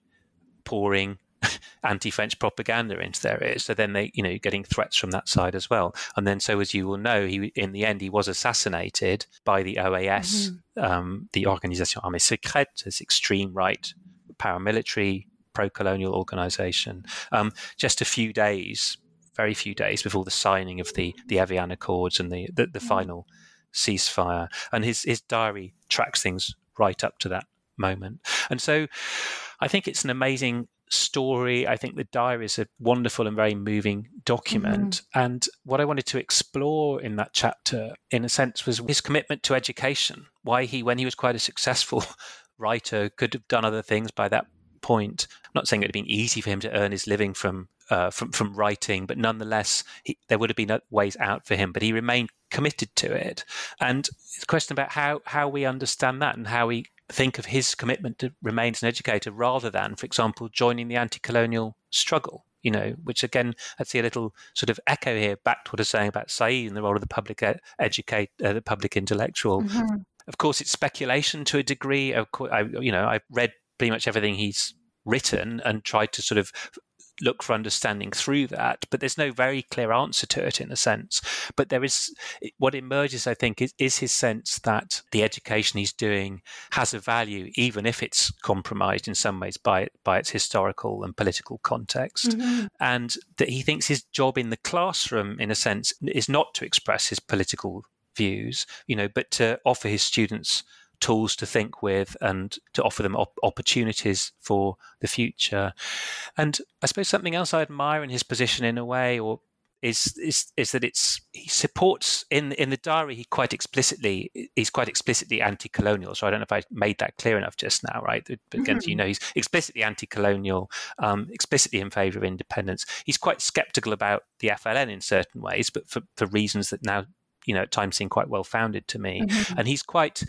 C: pouring anti-French propaganda into their ears. So then they, you know, getting threats from that side as well. And then, so as you will know, he in the end he was assassinated by the OAS, mm-hmm. um, the Organisation Armée Secrète, this extreme right paramilitary pro-colonial organization. Um, just a few days, very few days before the signing of the the Evian Accords and the the, the mm-hmm. final ceasefire. And his his diary tracks things right up to that moment. And so, I think it's an amazing story. I think the diary is a wonderful and very moving document. Mm-hmm. And what I wanted to explore in that chapter, in a sense, was his commitment to education. Why he, when he was quite a successful writer, could have done other things by that point. I'm not saying it would have been easy for him to earn his living from uh, from from writing, but nonetheless, he, there would have been ways out for him. But he remained committed to it. And the question about how how we understand that and how we think of his commitment to remain an educator rather than, for example, joining the anti-colonial struggle. You know, which again, I see a little sort of echo here back to what I was saying about Said and the role of the public educate, uh, the public intellectual. Mm-hmm. Of course, it's speculation to a degree. Of course, I, you know, I've read pretty much everything he's written and tried to sort of look for understanding through that, but there's no very clear answer to it in a sense. But there is what emerges, I think, is, is his sense that the education he's doing has a value, even if it's compromised in some ways by by its historical and political context, mm-hmm. and that he thinks his job in the classroom, in a sense, is not to express his political views, you know, but to offer his students tools to think with and to offer them op- opportunities for the future. And I suppose something else I admire in his position in a way, or is is is that it's he supports in in the diary he quite explicitly he's quite explicitly anti-colonial so i don't know if i made that clear enough just now right but again mm-hmm. you know he's explicitly anti-colonial um, explicitly in favor of independence he's quite skeptical about the fln in certain ways but for, for reasons that now you know at times seem quite well founded to me mm-hmm. and he's quite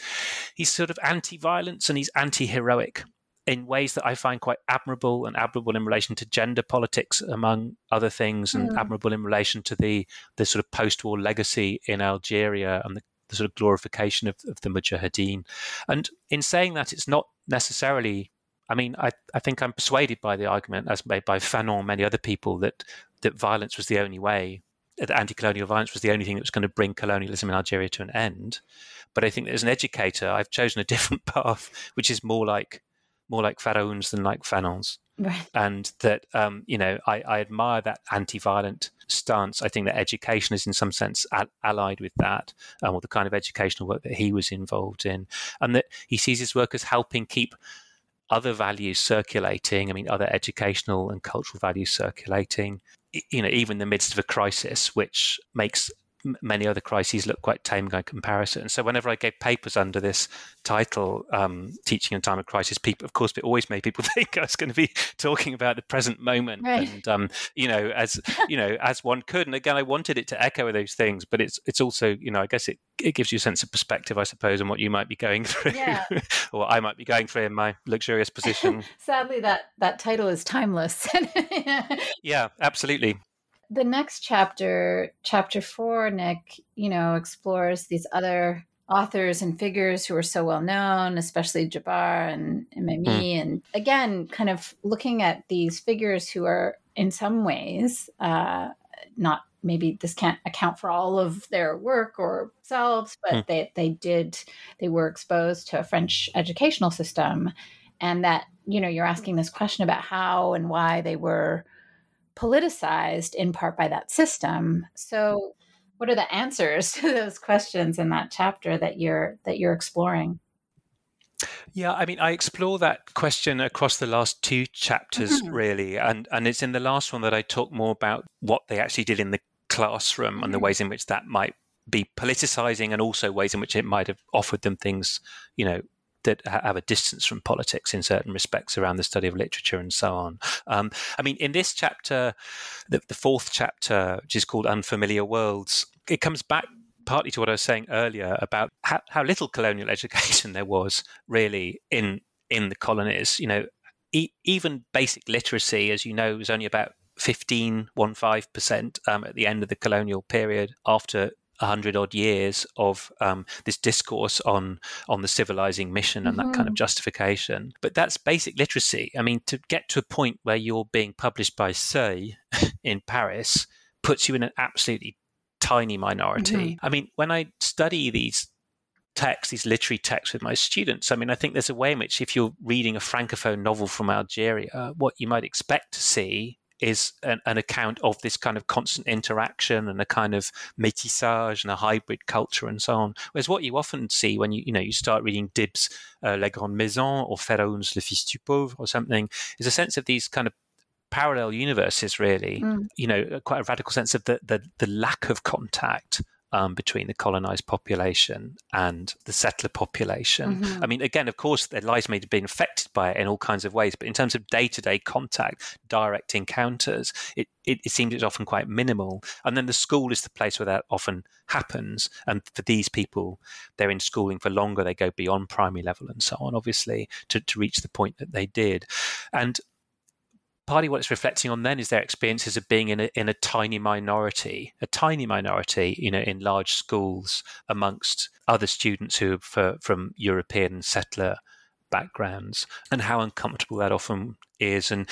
C: he's sort of anti-violence and he's anti-heroic in ways that I find quite admirable and admirable in relation to gender politics, among other things, and mm. admirable in relation to the the sort of post-war legacy in Algeria and the, the sort of glorification of, of the Mujahideen. And in saying that, it's not necessarily. I mean, I, I think I'm persuaded by the argument, as made by Fanon and many other people, that that violence was the only way, that anti-colonial violence was the only thing that was going to bring colonialism in Algeria to an end. But I think as an educator, I've chosen a different path, which is more like more like Feraoun's than like Fanon's.
B: Right.
C: And that, um, you know, I, I, admire that anti violent stance. I think that education is in some sense a- allied with that, um, or the kind of educational work that he was involved in. And that he sees his work as helping keep other values circulating. I mean, other educational and cultural values circulating, you know, even in the midst of a crisis, which makes many other crises look quite tame by comparison. So whenever I gave papers under this title, um, "Teaching in Time of Crisis," people, of course, it always made people think I was going to be talking about the present moment,
B: right.
C: and um, you know, as you know, as one could. And again, I wanted it to echo those things, but it's it's also, you know, I guess it it gives you a sense of perspective, I suppose, on what you might be going through,
B: yeah.
C: or what I might be going through in my luxurious position.
B: Sadly, that that title is timeless.
C: yeah, absolutely
B: the next chapter, chapter four, Nick, you know, explores these other authors and figures who are so well known, especially Djebar and Memmi. Mm. And again, kind of looking at these figures who are in some ways uh, not maybe this can't account for all of their work or selves, but mm. they, they did, they were exposed to a French educational system. And that, you know, you're asking this question about how and why they were politicized in part by that system. So what are the answers to those questions in that chapter that you're that you're exploring?
C: Yeah, I mean, I explore that question across the last two chapters, mm-hmm. really, and and it's in the last one that I talk more about what they actually did in the classroom mm-hmm. and the mm-hmm. ways in which that might be politicizing, and also ways in which it might have offered them things, you know, that have a distance from politics in certain respects around the study of literature and so on. Um, I mean, in this chapter, the, the fourth chapter, which is called Unfamiliar Worlds, it comes back partly to what I was saying earlier about how, how little colonial education there was really in in the colonies. You know, e- even basic literacy, as you know, was only about 15, 15% um, at the end of the colonial period after hundred odd years of um, this discourse on on the civilizing mission and mm-hmm. that kind of mm-hmm. justification. But that's basic literacy. I mean, to get to a point where you're being published by Seuil in Paris puts you in an absolutely tiny minority. Mm-hmm. I mean, when I study these texts, these literary texts with my students, I mean, I think there's a way in which if you're reading a francophone novel from Algeria, what you might expect to see is an, an, account of this kind of constant interaction and a kind of métissage and a hybrid culture and so on. Whereas what you often see when you you know you start reading Dib's uh, Les Grandes Maisons or Feraoun's Le Fils du Pauvre or something is a sense of these kind of parallel universes really mm. you know quite a radical sense of the, the the lack of contact um, between the colonized population and the settler population. Mm-hmm. I mean, again, of course, their lives may have been affected by it in all kinds of ways, but in terms of day to day contact, direct encounters, it, it, it seems it's often quite minimal. And then the school is the place where that often happens. And for these people, they're in schooling for longer, they go beyond primary level and so on, obviously, to, to reach the point that they did. And partly what it's reflecting on then is their experiences of being in a, in a tiny minority, a tiny minority, you know, in large schools amongst other students who are from European settler backgrounds, and how uncomfortable that often is. And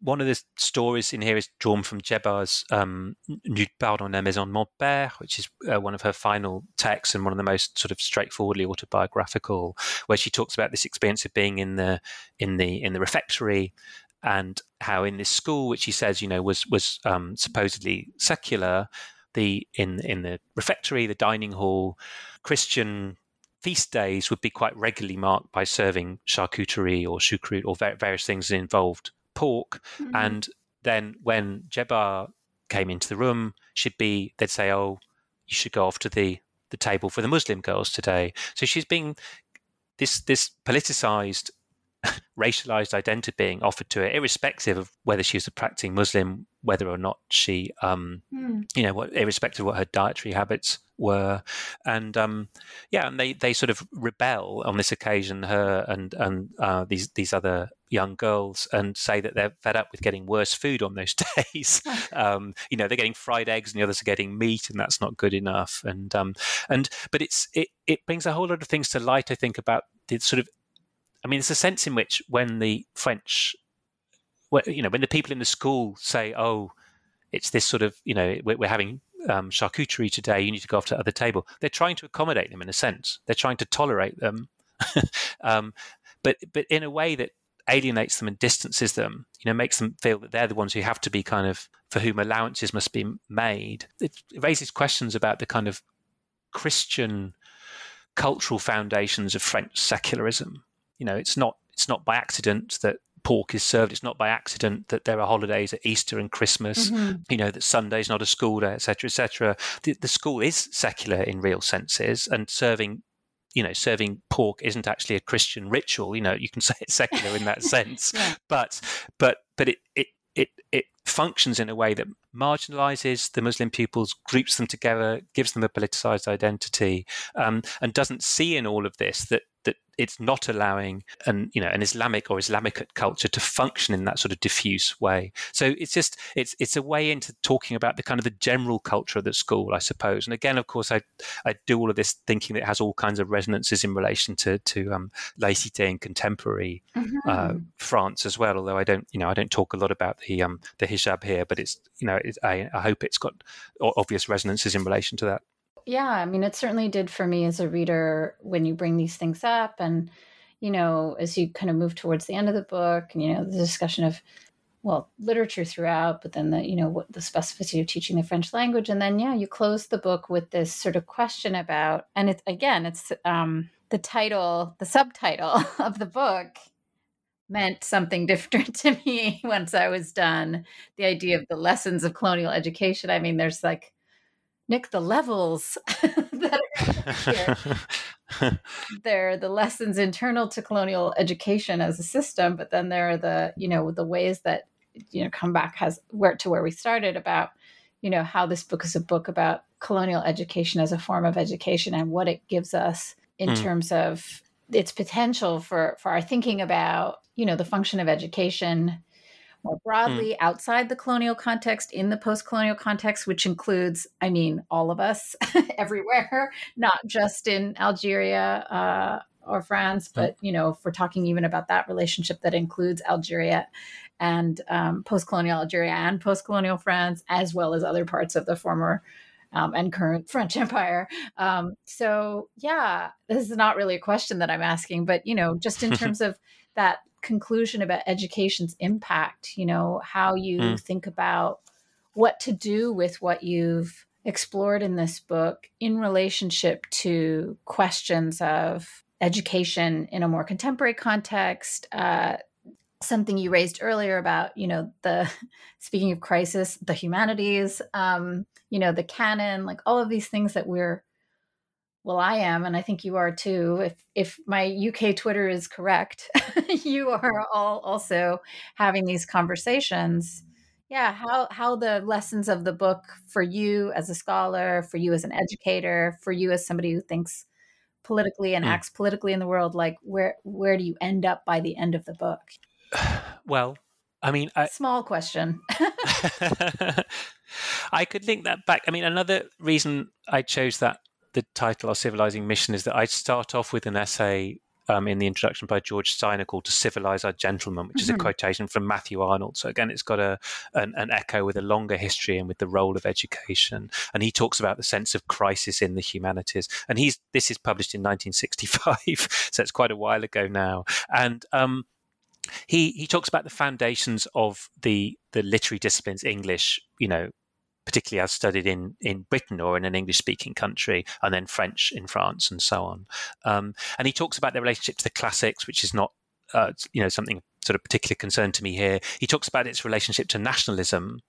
C: one of the stories in here is drawn from Djebar's um, Nulle part dans la maison de mon père, which is uh, one of her final texts and one of the most sort of straightforwardly autobiographical, where she talks about this experience of being in the in the in the refectory and how in this school, which he says, you know, was was um, supposedly secular, the in in the refectory, the dining hall, Christian feast days would be quite regularly marked by serving charcuterie or choucroute or various things that involved pork. Mm-hmm. And then when Djebar came into the room, she'd be they'd say, "Oh, you should go off to the the table for the Muslim girls today." So she's being this this politicized racialized identity being offered to her, irrespective of whether she was a practicing Muslim, whether or not she, um, mm. you know, what, irrespective of what her dietary habits were, and um, yeah, and they, they sort of rebel on this occasion, her and and uh, these these other young girls, and say that they're fed up with getting worse food on those days. um, you know, they're getting fried eggs, and the others are getting meat, and that's not good enough. And um, and but it's it it brings a whole lot of things to light. I think about the sort of, I mean, there's a sense in which when the French, you know, when the people in the school say, "Oh," it's this sort of you know we're, we're having um, charcuterie today, you need to go off to the other table. They're trying to accommodate them in a sense. They're trying to tolerate them, um, but but in a way that alienates them and distances them. You know, makes them feel that they're the ones who have to be kind of for whom allowances must be made. It raises questions about the kind of Christian cultural foundations of French secularism. You know, it's not it's not by accident that pork is served. It's not by accident that there are holidays at Easter and Christmas. Mm-hmm. You know that Sunday's not a school day, etc., etc. The, the school is secular in real senses, and serving you know, serving pork isn't actually a Christian ritual. You know, you can say it's secular in that sense, yeah. but but but it it it it functions in a way that marginalizes the Muslim pupils, groups them together, gives them a politicized identity, um, and doesn't see in all of this that that it's not allowing an you know an Islamic or Islamic culture to function in that sort of diffuse way. So it's just it's it's a way into talking about the kind of the general culture of the school, I suppose. And again, of course, I I do all of this thinking that it has all kinds of resonances in relation to to um, laïcité in contemporary mm-hmm. uh, France as well. Although I don't you know I don't talk a lot about the um, the hijab here, but it's you know it, I, I hope it's got obvious resonances in relation to that.
B: Yeah, I mean, it certainly did for me as a reader when you bring these things up. And, you know, as you kind of move towards the end of the book, and, you know, the discussion of, well, literature throughout, but then the, you know, what the specificity of teaching the French language. And then, yeah, you close the book with this sort of question about, and it's, again, it's um, the title, the subtitle of the book meant something different to me once I was done. The idea of the lessons of colonial education. I mean, there's like, Nick, the levels that are there are the lessons internal to colonial education as a system, but then there are the, you know, the ways that, you know, come back has where to where we started about, you know, how this book is a book about colonial education as a form of education and what it gives us in mm. terms of its potential for for our thinking about, you know, the function of education more hmm. broadly mm. outside the colonial context, in the post colonial context, which includes, I mean, all of us everywhere, not just in Algeria uh, or France, but, you know, if we're talking even about that relationship that includes Algeria and um, post colonial Algeria and post colonial France, as well as other parts of the former. Um, and current French Empire. Um, so, yeah, this is not really a question that I'm asking, but you know, just in terms of that conclusion about education's impact, you know, how you mm. think about what to do with what you've explored in this book in relationship to questions of education in a more contemporary context. Uh, something you raised earlier about, you know, the speaking of crisis, the humanities, um, you know, the canon, like all of these things that we're well i am and i think you are too if if my uk twitter is correct you are all also having these conversations yeah how how the lessons of the book for you as a scholar for you as an educator for you as somebody who thinks politically and mm. acts politically in the world like where where do you end up by the end of the book
C: well I mean, I,
B: small question.
C: I could link that back. I mean, another reason I chose that the title, Our Civilizing Mission, is that I start off with an essay um, in the introduction by George Steiner called "To Civilize Our Gentlemen," which mm-hmm. is a mm-hmm. quotation from Matthew Arnold. So again, it's got a an, an, echo with a longer history and with the role of education. And he talks about the sense of crisis in the humanities. And he's this is published in 1965, so it's quite a while ago now. And um, he he talks about the foundations of the the literary disciplines, English, you know, particularly as studied in, in Britain or in an English speaking country, and then French in France and so on. Um, and he talks about their relationship to the classics, which is not uh, you know something sort of particular concern to me here. He talks about its relationship to nationalism,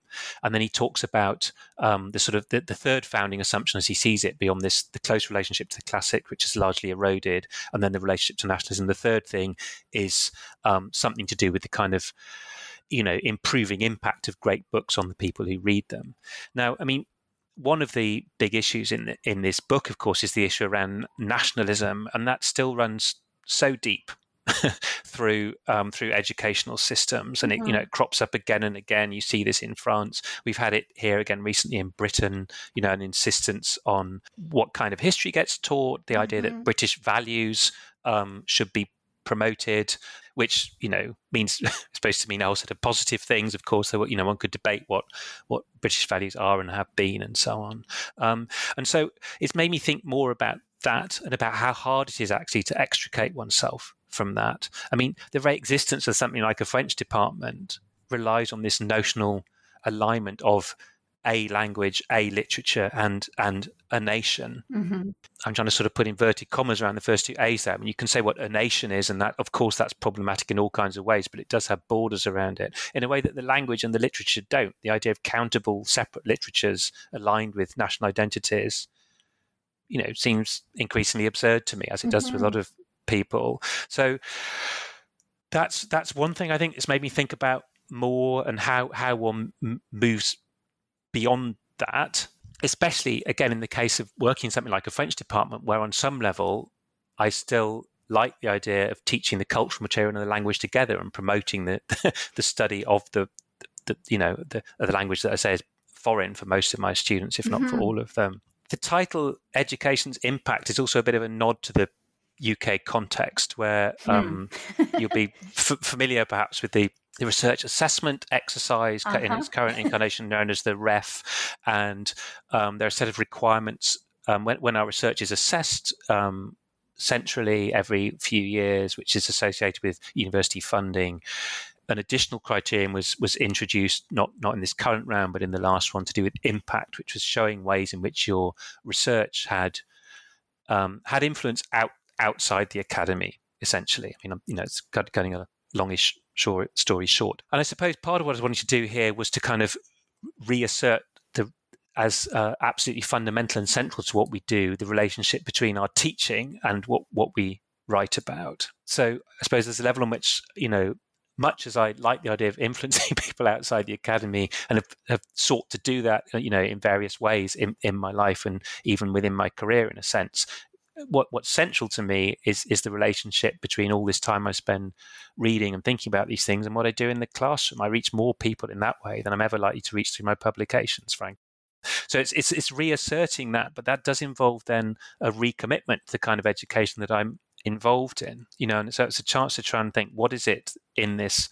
C: and then he talks about um, the sort of the, the, third founding assumption as he sees it beyond this the close relationship to the classic, which is largely eroded, and then the relationship to nationalism. The third thing is um, something to do with the kind of you know improving impact of great books on the people who read them. Now, I mean, one of the big issues in in this book, of course, is the issue around nationalism, and that still runs so deep through um, through educational systems, and it you know mm-hmm. it crops up again and again. You see this in France. We've had it here again recently in Britain. You know, an insistence on what kind of history gets taught, the mm-hmm. idea that mm-hmm. British values um, should be promoted, which you know means supposed to mean all sort of positive things. Of course, so you know one could debate what what British values are and have been, and so on. Um, and so it's made me think more about that and about how hard it is actually to extricate oneself from that. I mean, the very existence of something like a French department relies on this notional alignment of a language, a literature, and and a nation. Mm-hmm. I'm trying to sort of put inverted commas around the first two A's there. I mean, you can say what a nation is, and that, of course, that's problematic in all kinds of ways, but it does have borders around it in a way that the language and the literature don't. The idea of countable, separate literatures aligned with national identities, you know, seems increasingly absurd to me, as it mm-hmm. does with a lot of people. So that's that's one thing I think it's made me think about more and how how one moves beyond that. Especially again in the case of working in something like a French department, where on some level I still like the idea of teaching the cultural material and the language together and promoting the the study of the, the you know the, the language that I say is foreign for most of my students, if not mm-hmm. for all of them. The title "Education's Impact" is also a bit of a nod to the UK context, where hmm. um, you'll be f- familiar perhaps with the, the research assessment exercise uh-huh. in its current incarnation known as the REF, and um, there are a set of requirements um, when, when, our research is assessed um, centrally every few years, which is associated with university funding. An additional criterion was was introduced not not in this current round, but in the last one to do with impact, which was showing ways in which your research had um, had influence out outside the academy, essentially. I mean, you know, it's cutting a longish short story short. And I suppose part of what I was wanting to do here was to kind of reassert the as uh, absolutely fundamental and central to what we do, the relationship between our teaching and what, what we write about. So I suppose there's a level on which, you know, much as I like the idea of influencing people outside the academy and have, have, sought to do that, you know, in various ways in, in my life and even within my career, in a sense, what what's central to me is is the relationship between all this time I spend reading and thinking about these things and what I do in the classroom. I reach more people in that way than I'm ever likely to reach through my publications, Frank. So it's it's it's reasserting that, but that does involve then a recommitment to the kind of education that I'm involved in. You know, and so it's a chance to try and think what is it in this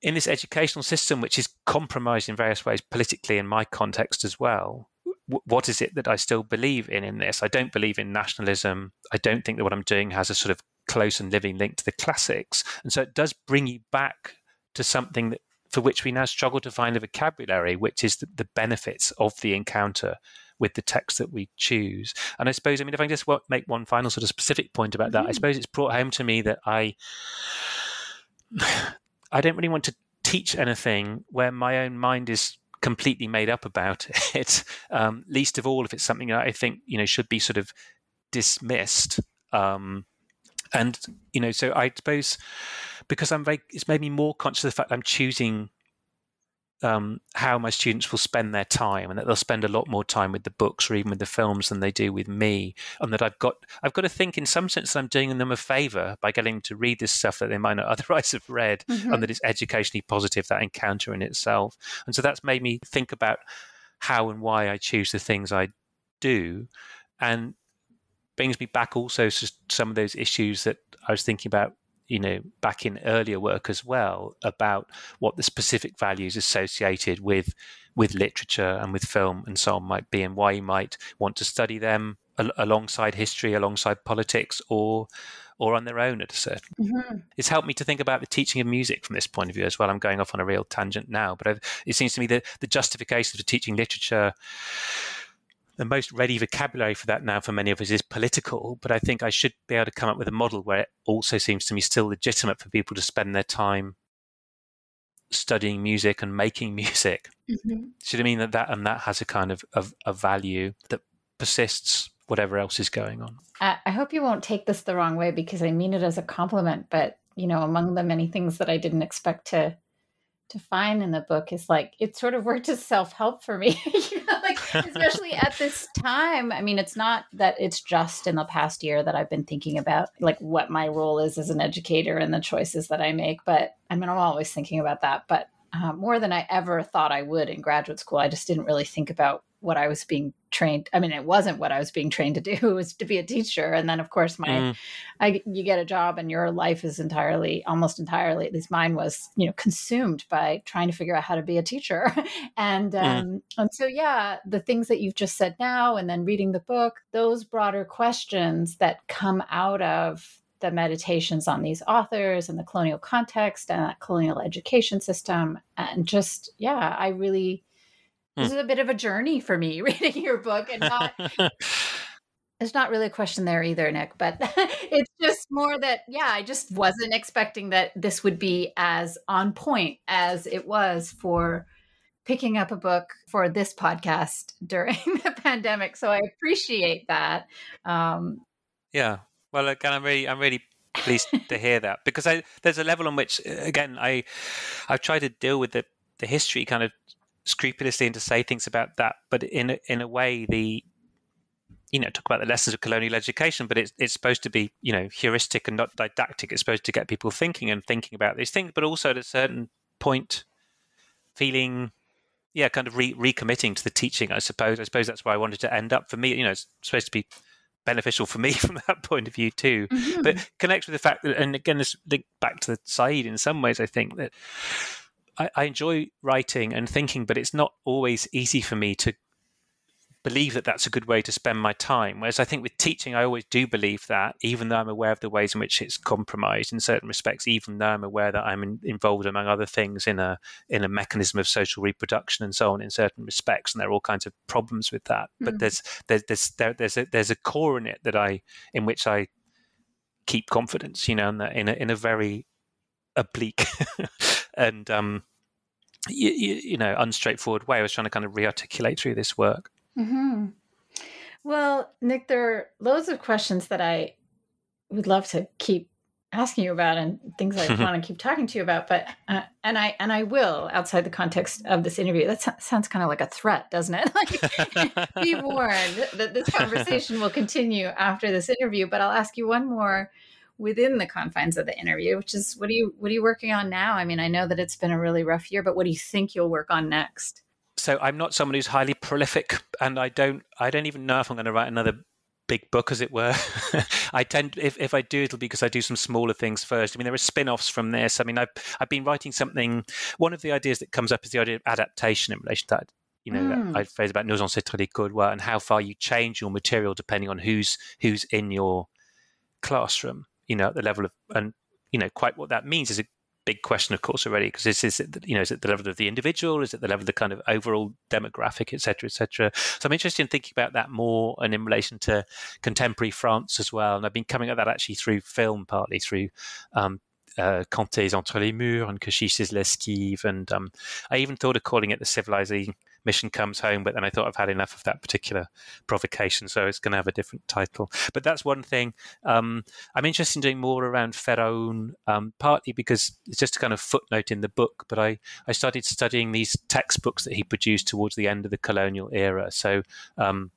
C: in this educational system which is compromised in various ways politically in my context as well what is it that I still believe in in this? I don't believe in nationalism. I don't think that what I'm doing has a sort of close and living link to the classics. And so it does bring you back to something that for which we now struggle to find a vocabulary, which is the, the benefits of the encounter with the text that we choose. And I suppose, I mean, if I can just make one final sort of specific point about that, mm-hmm. I suppose it's brought home to me that I, I don't really want to teach anything where my own mind is completely made up about it. Um, least of all if it's something that I think you know should be sort of dismissed. Um, and you know, so I suppose because I'm very, it's made me more conscious of the fact I'm choosing um, how my students will spend their time, and that they'll spend a lot more time with the books or even with the films than they do with me, and that I've got I've got to think in some sense that I'm doing them a favour by getting them to read this stuff that they might not otherwise have read, mm-hmm. and that it's educationally positive that encounter in itself, and so that's made me think about how and why I choose the things I do, and brings me back also to some of those issues that I was thinking about you know back in earlier work as well about what the specific values associated with with literature and with film and so on might be and why you might want to study them al- alongside history alongside politics or or on their own at a certain mm-hmm. it's helped me to think about the teaching of music from this point of view as well i'm going off on a real tangent now but I've, it seems to me that the justification for teaching literature the most ready vocabulary for that now for many of us is political, but I think I should be able to come up with a model where it also seems to me still legitimate for people to spend their time studying music and making music. Mm-hmm. Should I mean that that and that has a kind of, of a value that persists whatever else is going on.
B: I hope you won't take this the wrong way because I mean it as a compliment, but you know, among the many things that I didn't expect to to find in the book is like it sort of worked as self-help for me. especially at this time. I mean, it's not that it's just in the past year that I've been thinking about like what my role is as an educator and the choices that I make. But I mean, I'm always thinking about that. But uh, more than I ever thought I would in graduate school. I just didn't really think about what I was being trained. I mean, it wasn't what I was being trained to do. It was to be a teacher, and then of course my, mm. I, you get a job, and your life is entirely, almost entirely, at least mine was, you know, consumed by trying to figure out how to be a teacher, and mm. um, and so yeah, the things that you've just said now, and then reading the book, those broader questions that come out of the meditations on these authors and the colonial context and that colonial education system. And just, yeah, I really, this hmm. is a bit of a journey for me reading your book and not. It's not really a question there either, Nick, but it's just more that, yeah, I just wasn't expecting that this would be as on point as it was for picking up a book for this podcast during the pandemic. So I appreciate that. Um,
C: yeah. Well, again, I'm really, I'm really pleased to hear that because I, there's a level on which, again, I, I've tried to deal with the, the history kind of scrupulously and to say things about that, but in a, in a way, the, you know, talk about the lessons of colonial education, but it's it's supposed to be, you know, heuristic and not didactic. It's supposed to get people thinking and thinking about these things, but also at a certain point, feeling yeah, kind of re- recommitting to the teaching. I suppose. I suppose that's where I wanted to end up. For me, you know, it's supposed to be beneficial for me from that point of view too. Mm-hmm. But connects with the fact that, and again, this link back to the Said in some ways. I think that I, I enjoy writing and thinking, but it's not always easy for me to believe that that's a good way to spend my time. Whereas I think with teaching, I always do believe that, even though I'm aware of the ways in which it's compromised in certain respects, even though I'm aware that I'm in, involved, among other things, in a in a mechanism of social reproduction and so on in certain respects, and there are all kinds of problems with that. Mm. But there's there's there's there, there's a, there's a core in it that I in which I keep confidence, you know, in, in a in a very oblique and um, you, you, you know unstraightforward way. I was trying to kind of rearticulate through this work.
B: Mm-hmm. Well, Nick, there are loads of questions that I would love to keep asking you about and things I want to keep talking to you about, but uh, and I and I will outside the context of this interview. That sounds kind of like a threat, doesn't it? Like, be warned that this conversation will continue after this interview. But I'll ask you one more within the confines of the interview, which is what are you what are you working on now? I mean, I know that it's been a really rough year, but what do you think you'll work on next?
C: so I'm not someone who's highly prolific, and I don't I don't even know if I'm going to write another big book, as it were. I tend, if, if I do, it'll be because I do some smaller things first. I mean, there are spin offs from this. I mean, I've, I've been writing something. One of the ideas that comes up is the idea of adaptation in relation to that. You know, mm. that phrase about nos ancêtres d'école and how far you change your material depending on who's who's in your classroom. You know, at the level of and you know, quite what that means is a big question, of course, already because this is you know is it the level of the individual, is it the level of the kind of overall demographic, etc., etc. So I'm interested in thinking about that more and in relation to contemporary France as well. And I've been coming at that actually through film, partly through um, uh, Cantet's Entre les Murs and Kechiche's L'Esquive, and um, I even thought of calling it the civilizing mission comes home, but then I thought I've had enough of that particular provocation, so it's going to have a different title. But that's one thing. Um, I'm interested in doing more around Feraoun, um, partly because it's just a kind of footnote in the book, but I, I started studying these textbooks that he produced towards the end of the colonial era. So um,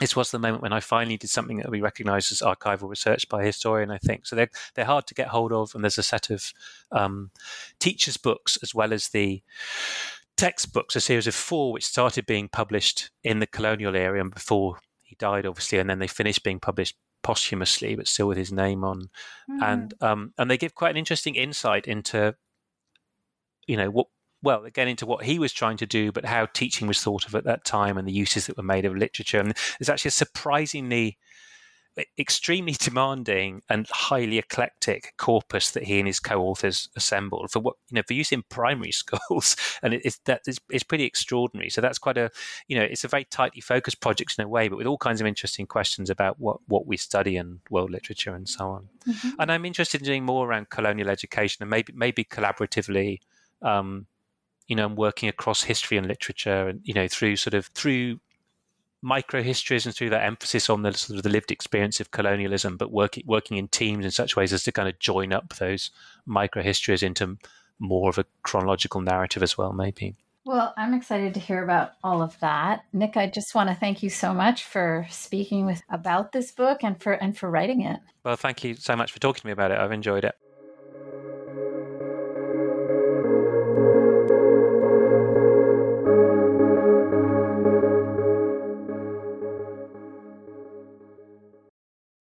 C: this was the moment when I finally did something that we recognise as archival research by a historian, I think. So they're, they're hard to get hold of, and there's a set of um, teachers' books as well as the textbooks, a series of four, which started being published in the colonial era and before he died, obviously, and then they finished being published posthumously, but still with his name on. Mm. And um, and they give quite an interesting insight into, you know, what well, again, into what he was trying to do, but how teaching was thought of at that time and the uses that were made of literature. And there's actually a surprisingly extremely demanding and highly eclectic corpus that he and his co-authors assembled for what you know for use in primary schools, and it, it's that is it's pretty extraordinary. So that's quite a you know it's a very tightly focused project in a way, but with all kinds of interesting questions about what what we study in world literature and so on. Mm-hmm. And I'm interested in doing more around colonial education and maybe maybe collaboratively. Um, you know, working across history and literature, and you know, through sort of through micro histories and through that emphasis on the sort of the lived experience of colonialism, but working working in teams in such ways as to kind of join up those micro histories into more of a chronological narrative as well, maybe.
B: Well, I'm excited to hear about all of that. Nick, I just want to thank you so much for speaking with about this book and for and for writing it.
C: Well, thank you so much for talking to me about it. I've enjoyed it.